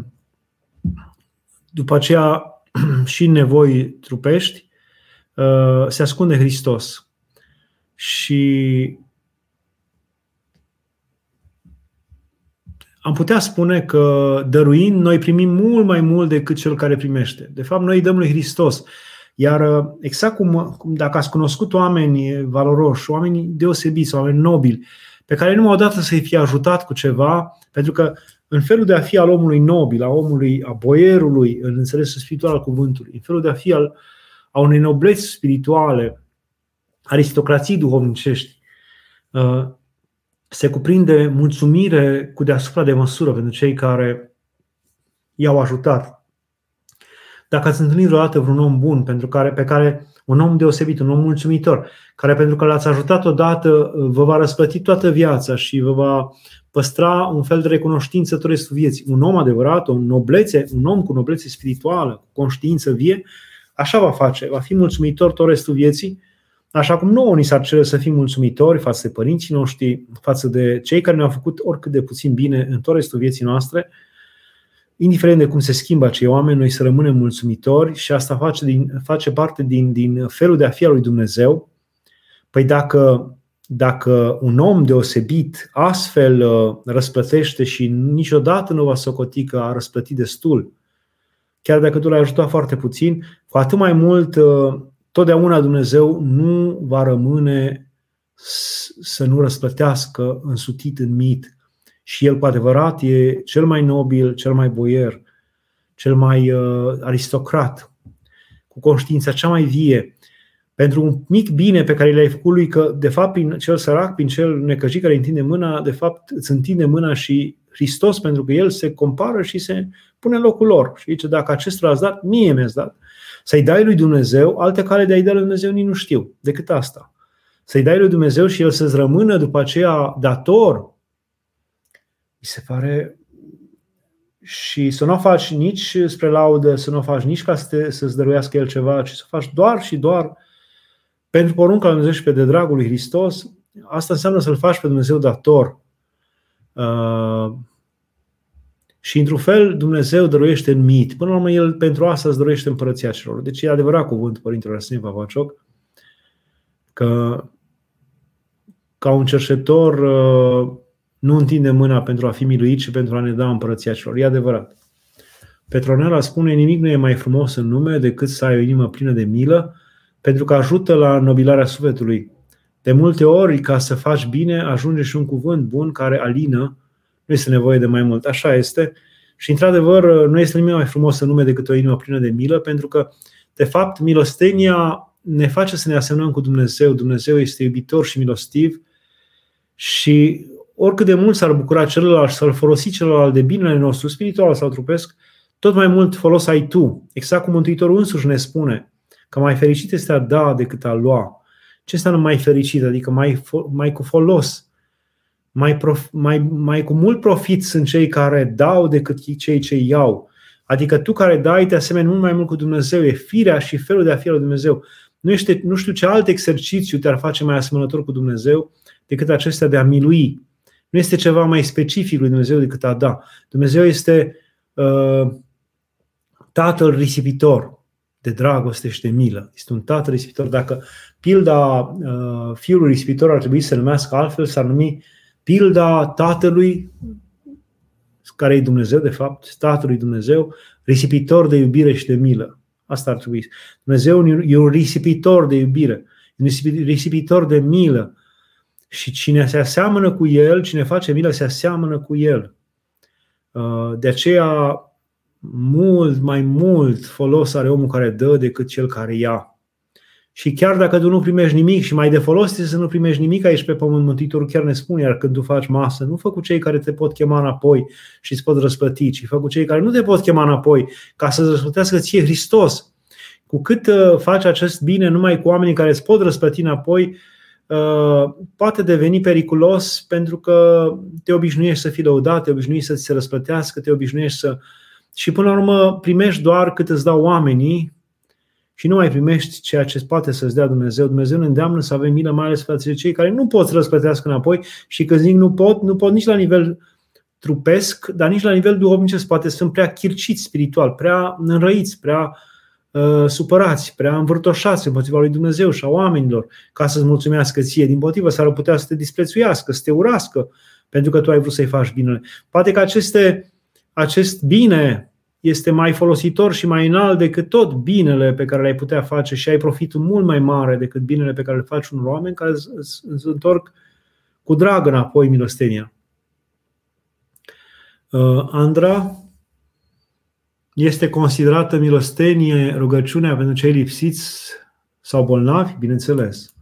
după aceea și nevoi trupești, uh, se ascunde Hristos. Și am putea spune că dăruind, noi primim mult mai mult decât cel care primește. De fapt, noi îi dăm lui Hristos. Iar exact cum, cum dacă ați cunoscut oameni valoroși, oameni deosebiți, oameni nobili, pe care nu odată să-i fie ajutat cu ceva, pentru că în felul de a fi al omului nobil, a omului, a boierului, în înțelesul spiritual al cuvântului, în felul de a fi al, a unei nobleți spirituale, aristocrații duhovnicești, uh, se cuprinde mulțumire cu deasupra de măsură pentru cei care i-au ajutat. Dacă ați întâlnit vreodată vreun om bun pentru care, pe care un om deosebit, un om mulțumitor, care pentru că l-ați ajutat odată uh, vă va răsplăti toată viața și vă va păstra un fel de recunoștință tot restul vieții. Un om adevărat, o noblețe, un om cu noblețe spirituală, cu conștiință vie, așa va face, va fi mulțumitor tot restul vieții, așa cum nouă ni s-ar cere să fim mulțumitori față de părinții noștri, față de cei care ne-au făcut oricât de puțin bine în tot restul vieții noastre, indiferent de cum se schimbă acei oameni, noi să rămânem mulțumitori și asta face, din, face parte din, din felul de a fi al lui Dumnezeu. Păi dacă dacă un om deosebit astfel uh, răsplătește și niciodată nu va socoti că a răsplătit destul, chiar dacă tu l-ai ajutat foarte puțin, cu atât mai mult uh, totdeauna Dumnezeu nu va rămâne să nu răsplătească însutit în mit. Și El cu adevărat e cel mai nobil, cel mai boier, cel mai uh, aristocrat, cu conștiința cea mai vie, pentru un mic bine pe care l-ai făcut lui, că de fapt prin cel sărac, prin cel necăjit care întinde mâna, de fapt îți întinde mâna și Hristos, pentru că El se compară și se pune în locul lor. Și zice, dacă acestora ați dat, mie mi-ați dat. Să-i dai lui Dumnezeu, alte cale de a-i da lui Dumnezeu nici nu știu, decât asta. Să-i dai lui Dumnezeu și El să-ți rămână după aceea dator, mi se pare și să nu o faci nici spre laudă, să nu o faci nici ca să te, să-ți dăruiască El ceva, ci să o faci doar și doar pentru porunca lui Dumnezeu și pe de dragul lui Hristos, asta înseamnă să-L faci pe Dumnezeu dator. Uh, și într-un fel Dumnezeu dăruiește în mit. Până la urmă, El pentru asta îți dăruiește împărăția celor. Deci e adevărat cuvântul Părintele Arsenie Pavacioc că ca un cerșetor uh, nu întinde mâna pentru a fi miluit și pentru a ne da împărăția celor. E adevărat. Petronela spune, nimic nu e mai frumos în lume decât să ai o inimă plină de milă pentru că ajută la nobilarea sufletului. De multe ori, ca să faci bine, ajunge și un cuvânt bun care alină, nu este nevoie de mai mult. Așa este. Și, într-adevăr, nu este nimic mai frumos în lume decât o inimă plină de milă, pentru că, de fapt, milostenia ne face să ne asemănăm cu Dumnezeu. Dumnezeu este iubitor și milostiv și oricât de mult s-ar bucura celălalt să-l folosi celălalt de binele nostru, spiritual sau trupesc, tot mai mult folos ai tu. Exact cum Mântuitorul însuși ne spune. Că mai fericit este a da decât a lua. Ce înseamnă mai fericit? Adică mai, mai cu folos. Mai, prof, mai, mai cu mult profit sunt cei care dau decât cei ce iau. Adică tu care dai te asemeni mult mai mult cu Dumnezeu. E firea și felul de a fi al lui Dumnezeu. Nu, este, nu știu ce alt exercițiu te-ar face mai asemănător cu Dumnezeu decât acesta de a milui. Nu este ceva mai specific lui Dumnezeu decât a da. Dumnezeu este uh, Tatăl risipitor de dragoste și de milă. Este un tată risipitor. Dacă pilda uh, fiului risipitor ar trebui să se numească altfel, s-ar numi pilda tatălui, care e Dumnezeu, de fapt, tatălui Dumnezeu, risipitor de iubire și de milă. Asta ar trebui. Dumnezeu e un risipitor de iubire, un risipitor de milă. Și cine se aseamănă cu El, cine face milă, se aseamănă cu El. Uh, de aceea mult mai mult folos are omul care dă decât cel care ia. Și chiar dacă tu nu primești nimic și mai de folos este să nu primești nimic aici pe pământ, Mântuitorul chiar ne spune, iar când tu faci masă, nu fă cu cei care te pot chema înapoi și îți pot răsplăti, ci fă cu cei care nu te pot chema înapoi ca să-ți răsplătească ție Hristos. Cu cât uh, faci acest bine numai cu oamenii care îți pot răsplăti înapoi, uh, poate deveni periculos pentru că te obișnuiești să fii lăudat, te obișnuiești să ți se răsplătească, te obișnuiești să și până la urmă primești doar cât îți dau oamenii și nu mai primești ceea ce poate să-ți dea Dumnezeu. Dumnezeu ne îndeamnă să avem milă, mai ales față de cei care nu pot să răsplătească înapoi și că zic nu pot, nu pot nici la nivel trupesc, dar nici la nivel duhovnicesc. Poate sunt prea chirciți spiritual, prea înrăiți, prea uh, supărați, prea învârtoșați împotriva lui Dumnezeu și a oamenilor ca să-ți mulțumească ție. Din potrivă, s-ar putea să te disprețuiască, să te urască pentru că tu ai vrut să-i faci binele. Poate că aceste acest bine este mai folositor și mai înalt decât tot binele pe care l-ai putea face și ai profitul mult mai mare decât binele pe care îl faci unor oameni care îți întorc cu drag înapoi milostenia. Uh, Andra, este considerată milostenie rugăciunea pentru cei lipsiți sau bolnavi? Bineînțeles.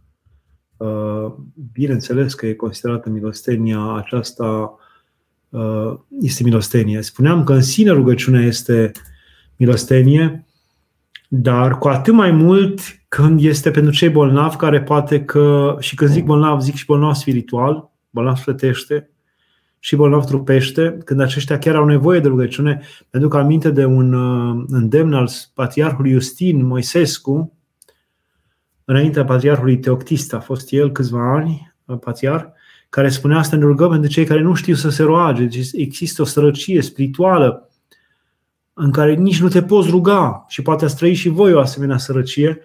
Uh, bineînțeles că e considerată milostenia aceasta uh, este milostenie. Spuneam că în sine rugăciunea este milostenie, dar cu atât mai mult când este pentru cei bolnavi care poate că, și când zic bolnav, zic și bolnav spiritual, bolnav plătește, și bolnav trupește, când aceștia chiar au nevoie de rugăciune, pentru că aminte de un uh, îndemn al patriarhului Justin Moisescu, înaintea patriarhului Teoctist, a fost el câțiva ani, uh, patriar, care spunea să ne rugăm pentru cei care nu știu să se roage. Deci există o sărăcie spirituală în care nici nu te poți ruga și poate ați trăi și voi o asemenea sărăcie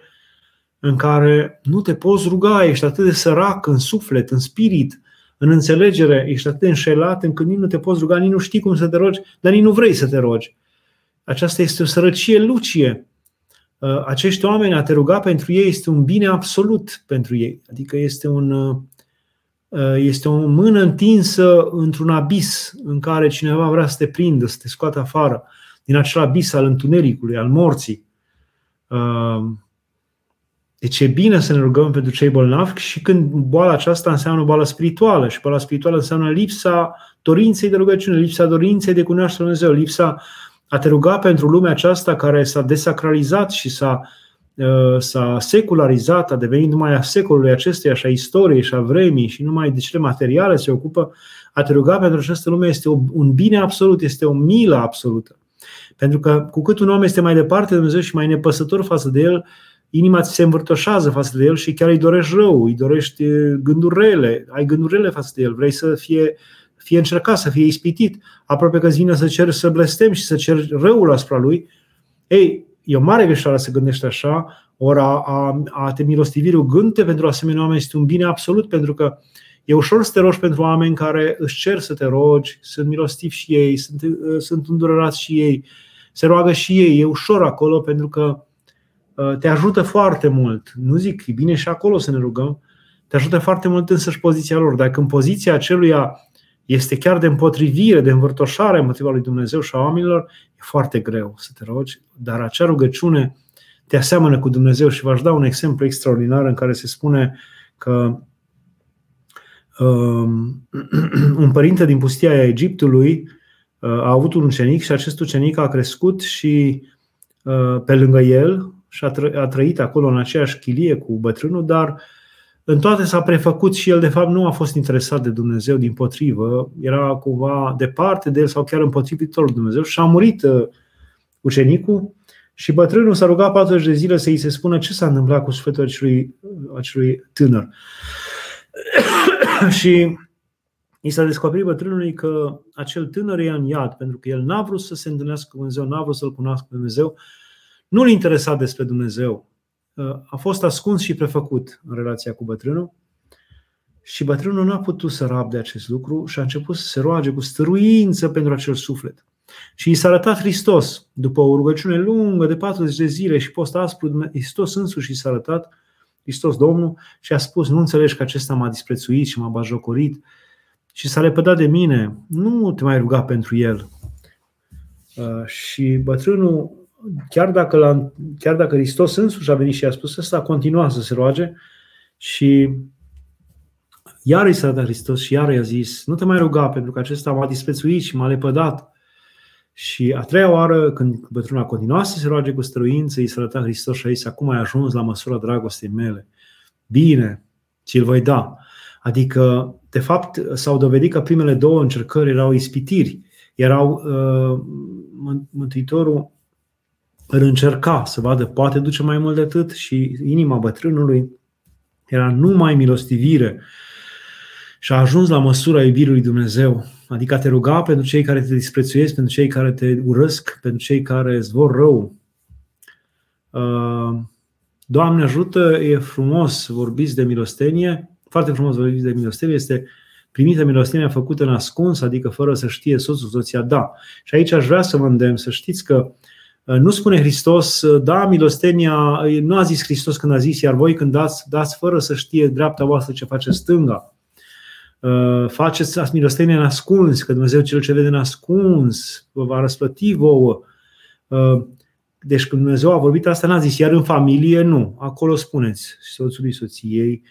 în care nu te poți ruga, ești atât de sărac în suflet, în spirit, în înțelegere, ești atât de înșelat încât nici nu te poți ruga, nici nu știi cum să te rogi, dar nici nu vrei să te rogi. Aceasta este o sărăcie lucie. Uh, acești oameni, a te ruga pentru ei este un bine absolut pentru ei. Adică este, un, uh, este o mână întinsă într-un abis în care cineva vrea să te prindă, să te scoată afară, din acel abis al întunericului, al morții. Uh, deci e bine să ne rugăm pentru cei bolnavi și când boala aceasta înseamnă boală spirituală și boala spirituală înseamnă lipsa dorinței de rugăciune, lipsa dorinței de cunoaștere Dumnezeu, lipsa a te ruga pentru lumea aceasta care s-a desacralizat și s-a, uh, s-a secularizat, a devenit numai a secolului acestuia și a istoriei și a vremii și numai de cele materiale se ocupă, a te ruga pentru această lume este un bine absolut, este o milă absolută. Pentru că cu cât un om este mai departe de Dumnezeu și mai nepăsător față de el, uh, inima ți se învârtoșează față de el și chiar îi dorești rău, îi dorești gânduri rele, ai gânduri rele față de el, vrei să fie, fie încercat, să fie ispitit, aproape că îți vine să cer să blestem și să cer răul asupra lui. Ei, e o mare greșeală să gândești așa, ori a, a, a te milostivi rugându pentru asemenea oameni este un bine absolut, pentru că e ușor să te rogi pentru oameni care își cer să te rogi, sunt milostivi și ei, sunt, sunt îndureраți și ei, se roagă și ei, e ușor acolo pentru că Uh, te ajută foarte mult. Nu zic, e bine și acolo să ne rugăm, te ajută foarte mult însăși poziția lor. Dacă în poziția aceluia este chiar de împotrivire, de învârtoșare împotriva lui Dumnezeu și a oamenilor, e foarte greu să te rogi, dar acea rugăciune te aseamănă cu Dumnezeu și v-aș da un exemplu extraordinar în care se spune că um, un părinte din pustia Egiptului uh, a avut un ucenic și acest ucenic a crescut și uh, pe lângă el și a, tră- a trăit acolo în aceeași chilie cu bătrânul, dar în toate s-a prefăcut și el de fapt nu a fost interesat de Dumnezeu, din potrivă, era cumva departe de el sau chiar împotrivitor lui Dumnezeu și a murit uh, ucenicul și bătrânul s-a rugat 40 de zile să îi se spună ce s-a întâmplat cu sufletul acelui, acelui tânăr. și i s-a descoperit bătrânului că acel tânăr e în iad, pentru că el n-a vrut să se întâlnească cu Dumnezeu, n-a vrut să-L cunoască pe Dumnezeu nu-l interesa despre Dumnezeu. Uh, a fost ascuns și prefăcut în relația cu bătrânul și bătrânul nu a putut să rabde acest lucru și a început să se roage cu stăruință pentru acel suflet. Și i s-a arătat Hristos, după o rugăciune lungă de 40 de zile și post aspru, Hristos însuși i s-a arătat, Hristos Domnul, și a spus, nu înțelegi că acesta m-a disprețuit și m-a bajocorit și s-a lepădat de mine, nu te mai ruga pentru el. Uh, și bătrânul chiar dacă, la, chiar dacă Hristos însuși a venit și a spus asta, a continuat să se roage și iar i s-a dat Hristos și iar i-a zis, nu te mai ruga pentru că acesta m-a disprețuit și m-a lepădat. Și a treia oară, când bătrânul a continuat să se roage cu străință, i s-a arătat Hristos și a zis, acum ai ajuns la măsura dragostei mele. Bine, ți-l voi da. Adică, de fapt, s-au dovedit că primele două încercări erau ispitiri. Erau uh, Mântuitorul îl încerca să vadă, poate duce mai mult de atât și inima bătrânului era numai milostivire și a ajuns la măsura iubirii lui Dumnezeu. Adică a te ruga pentru cei care te disprețuiesc, pentru cei care te urăsc, pentru cei care îți vor rău. Uh, Doamne ajută, e frumos vorbiți de milostenie, foarte frumos vorbiți de milostenie, este primită milostenia făcută în ascuns, adică fără să știe soțul, soția, da. Și aici aș vrea să vă îndemn să știți că uh, nu spune Hristos, uh, da, milostenia, uh, nu a zis Hristos când a zis, iar voi când dați, dați fără să știe dreapta voastră ce face stânga. Faceți milostenia în ascuns, că Dumnezeu cel ce vede în ascuns vă va răsplăti vouă. Deci când Dumnezeu a vorbit asta, n-a zis, iar în familie, nu. Acolo spuneți soțului, soției, Uh,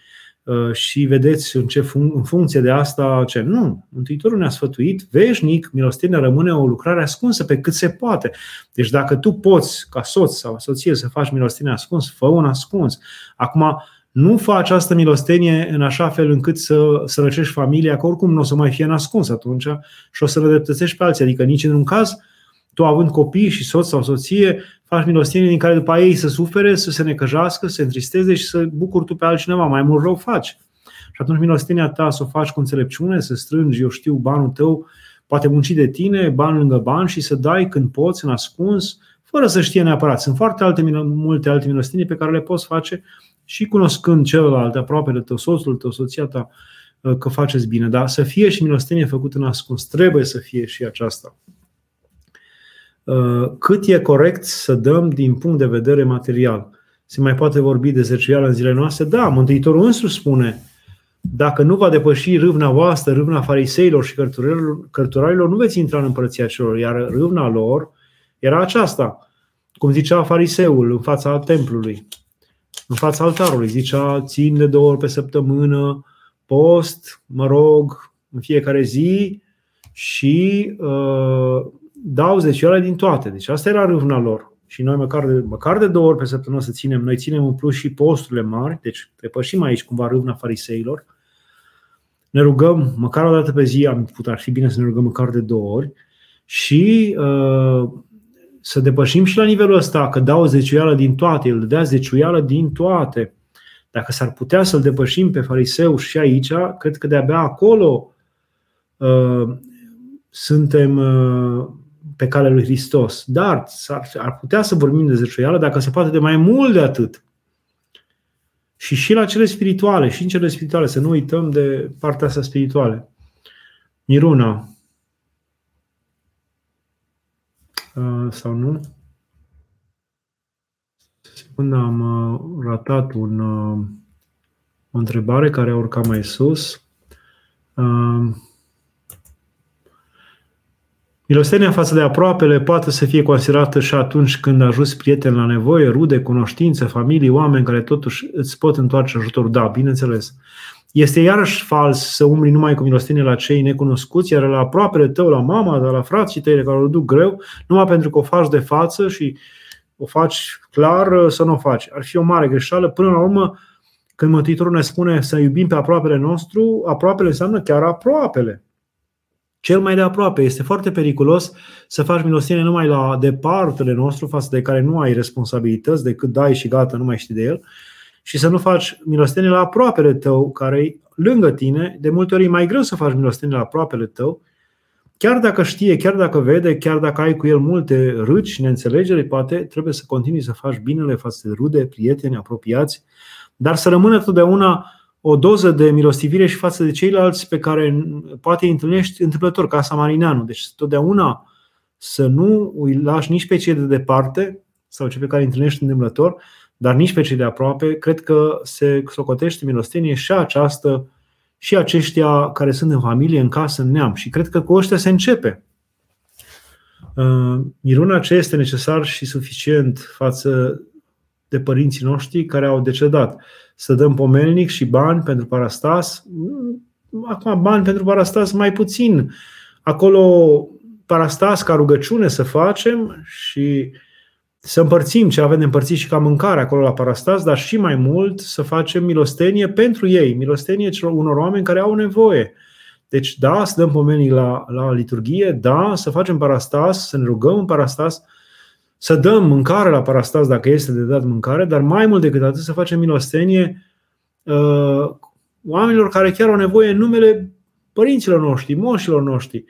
și vedeți în, ce fun- în funcție de asta ce. Nu, Mântuitorul ne-a sfătuit veșnic, milostenia rămâne o lucrare ascunsă pe cât se poate. Deci dacă tu poți, ca soț sau soție, să faci milostenia ascuns, fă un ascuns. Acum, nu fă această milostenie în așa fel încât să sărăcești familia, că oricum nu o să mai fie în ascuns atunci și o să rădreptățești pe alții. Adică nici în un caz, tu având copii și soț sau soție, faci milostenie din care după ei să sufere, să se necăjească, să se întristeze și să bucuri tu pe altcineva. Mai mult rău faci. Și atunci milostenia ta să o faci cu înțelepciune, să strângi, eu știu, banul tău, poate munci de tine, bani lângă bani și să dai când poți, în ascuns, fără să știe neapărat. Sunt foarte alte, multe alte milostenii pe care le poți face și cunoscând celălalt, aproape de tău, soțul tău, soția ta, că faceți bine. Dar să fie și milostenie făcută în ascuns. Trebuie să fie și aceasta. Uh, cât e corect să dăm din punct de vedere material. Se mai poate vorbi de zeciuială în zilele noastre? Da, Mântuitorul însuși spune, dacă nu va depăși râvna voastră, râvna fariseilor și cărturarilor, nu veți intra în împărăția celor. Iar râvna lor era aceasta, cum zicea fariseul în fața templului, în fața altarului. Zicea, țin de două ori pe săptămână, post, mă rog, în fiecare zi și uh, dau zecioare din toate. Deci asta era râvna lor. Și noi măcar de, măcar de două ori pe săptămână să ținem, noi ținem în plus și posturile mari, deci depășim aici cumva râvna fariseilor. Ne rugăm măcar o dată pe zi, am putut, ar fi bine să ne rugăm măcar de două ori și uh, să depășim și la nivelul ăsta, că dau zeciuială din toate, el dea zeciuială din toate. Dacă s-ar putea să-l depășim pe fariseu și aici, cred că de-abia acolo uh, suntem uh, pe calea lui Hristos. Dar ar putea să vorbim de zeciuială dacă se poate de mai mult de atât. Și și la cele spirituale, și în cele spirituale, să nu uităm de partea asta spirituală. Miruna. Uh, sau nu? Secundă am uh, ratat un, uh, o întrebare care a urcat mai sus. Milostenia față de aproapele poate să fie considerată și atunci când ajungi prieten la nevoie, rude, cunoștințe, familii, oameni care totuși îți pot întoarce ajutorul. Da, bineînțeles. Este iarăși fals să umbli numai cu milostenie la cei necunoscuți, iar la aproapele tău, la mama, la frații tăi care o duc greu, numai pentru că o faci de față și o faci clar să nu o faci. Ar fi o mare greșeală. Până la urmă, când Mântuitorul ne spune să iubim pe aproapele nostru, aproapele înseamnă chiar aproapele cel mai de aproape. Este foarte periculos să faci milostenie numai la departele nostru, față de care nu ai responsabilități, decât dai și gata, nu mai știi de el, și să nu faci milostenie la aproapele tău, care e lângă tine. De multe ori e mai greu să faci milostenie la aproapele tău, chiar dacă știe, chiar dacă vede, chiar dacă ai cu el multe râci și neînțelegeri, poate trebuie să continui să faci binele față de rude, prieteni, apropiați, dar să rămână totdeauna o doză de milostivire și față de ceilalți pe care poate îi întâlnești întâmplător, ca Samarineanu. Deci totdeauna să nu îi lași nici pe cei de departe sau cei pe care îi întâlnești întâmplător, dar nici pe cei de aproape. Cred că se socotește milostenie și această și aceștia care sunt în familie, în casă, în neam. Și cred că cu ăștia se începe. Uh, miruna ce este necesar și suficient față de părinții noștri care au decedat să dăm pomelnic și bani pentru parastas. Acum, bani pentru parastas mai puțin. Acolo, parastas ca rugăciune să facem și să împărțim ce avem de împărțit și ca mâncare acolo la parastas, dar și mai mult să facem milostenie pentru ei, milostenie celor unor oameni care au nevoie. Deci, da, să dăm pomelnic la, la liturghie, da, să facem parastas, să ne rugăm în parastas, să dăm mâncare la parastas dacă este de dat mâncare, dar mai mult decât atât să facem milostenie uh, oamenilor care chiar au nevoie în numele părinților noștri, moșilor noștri.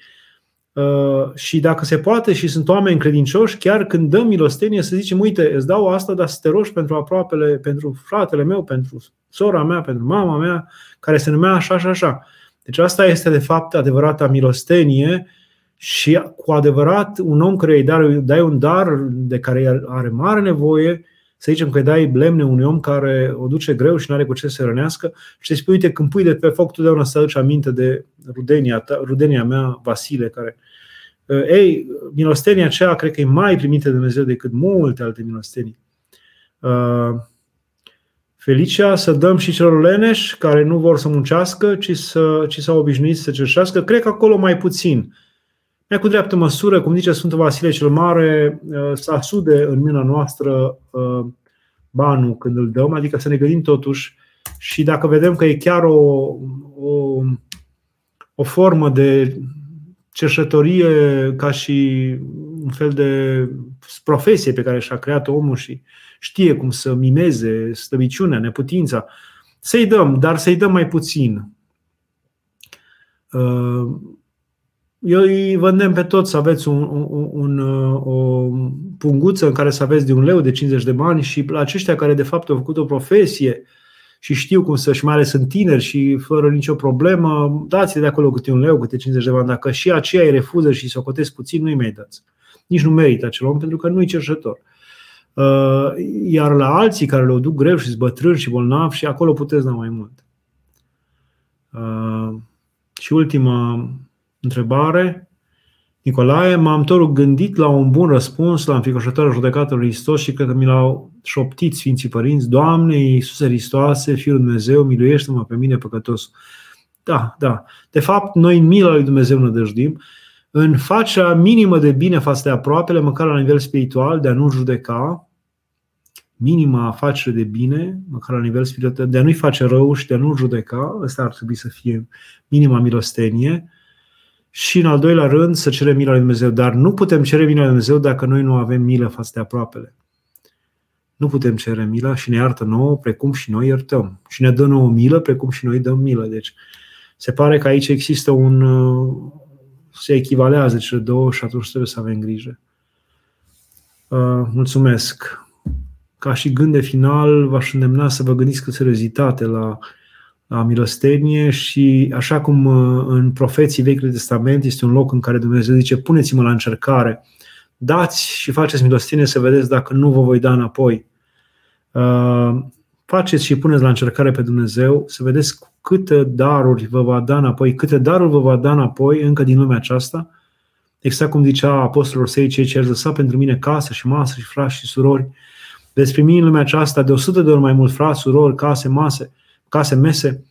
Uh, și dacă se poate și sunt oameni credincioși, chiar când dăm milostenie să zicem, uite, îți dau asta, dar să te rogi pentru aproapele, pentru fratele meu, pentru sora mea, pentru mama mea, care se numea așa și așa. Deci asta este de fapt adevărata milostenie și cu adevărat un om care îi dai, dai un dar de care are mare nevoie, să zicem că îi dai lemne unui om care o duce greu și nu are cu ce să rănească și să spui, uite, când pui de pe foc, totdeauna să aduci aminte de rudenia, ta, rudenia mea, Vasile, care ei, milostenia aceea cred că e mai primită de Dumnezeu decât multe alte milostenii. Felicia să dăm și celor leneși care nu vor să muncească, ci, să, ci s-au obișnuit să cerșească. Cred că acolo mai puțin. Mai cu dreaptă măsură, cum zice Sfântul Vasile cel Mare, uh, să asude în mâna noastră uh, banul când îl dăm, adică să ne gândim totuși și dacă vedem că e chiar o, o, o formă de cerșătorie ca și un fel de profesie pe care și-a creat omul și știe cum să mimeze slăbiciunea, neputința, să-i dăm, dar să-i dăm mai puțin. Uh, eu îi vă îndemn pe toți să aveți un, un, un, o punguță în care să aveți de un leu de 50 de bani și la aceștia care de fapt au făcut o profesie și știu cum să-și mai ales sunt tineri și fără nicio problemă, dați de acolo câte un leu, câte 50 de bani. Dacă și aceia îi refuză și o cotesc puțin, nu-i mai dați. Nici nu merită acel om pentru că nu-i cerșător. Uh, iar la alții care le-au duc greu și bătrâni și bolnavi și acolo puteți da mai mult. Uh, și ultima întrebare. Nicolae, m-am tot gândit la un bun răspuns la înfricoșătoarea judecată lui Hristos și cred că mi l-au șoptit Sfinții Părinți. Doamne, Iisuse Hristoase, Fiul Dumnezeu, miluiește-mă pe mine păcătos. Da, da. De fapt, noi în mila lui Dumnezeu ne dăjdim în facea minimă de bine față de aproapele, măcar la nivel spiritual, de a nu judeca, minima afacere de bine, măcar la nivel spiritual, de a nu-i face rău și de a nu judeca, ăsta ar trebui să fie minima milostenie, și în al doilea rând să cerem mila lui Dumnezeu. Dar nu putem cere mila lui Dumnezeu dacă noi nu avem milă față de aproapele. Nu putem cere mila și ne iartă nouă precum și noi iertăm. Și ne dă nouă milă precum și noi dăm milă. Deci se pare că aici există un, se echivalează cele două și atunci trebuie să avem grijă. Uh, mulțumesc. Ca și gând de final, v-aș îndemna să vă gândiți cu seriozitate la, la milostenie și așa cum uh, în profeții Vechiului Testament este un loc în care Dumnezeu zice puneți-mă la încercare, dați și faceți milostenie să vedeți dacă nu vă voi da înapoi. Uh, faceți și puneți la încercare pe Dumnezeu să vedeți câte daruri vă va da înapoi, câte daruri vă va da înapoi încă din lumea aceasta, exact cum zicea apostolul săi, cei ce lăsa pentru mine casă și masă și frați și surori, veți primi în lumea aceasta de 100 de ori mai mult frați, surori, case, mase, case, mese,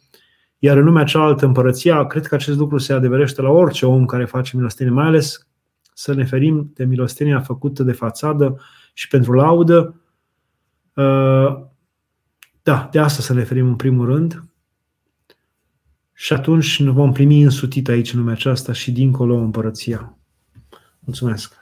iar în lumea cealaltă împărăția, cred că acest lucru se adeverește la orice om care face milostenie, mai ales să ne ferim de milostenia făcută de fațadă și pentru laudă. Uh, da, de asta să ne ferim în primul rând. Și atunci ne vom primi însutit aici în lumea aceasta și dincolo împărăția. Mulțumesc!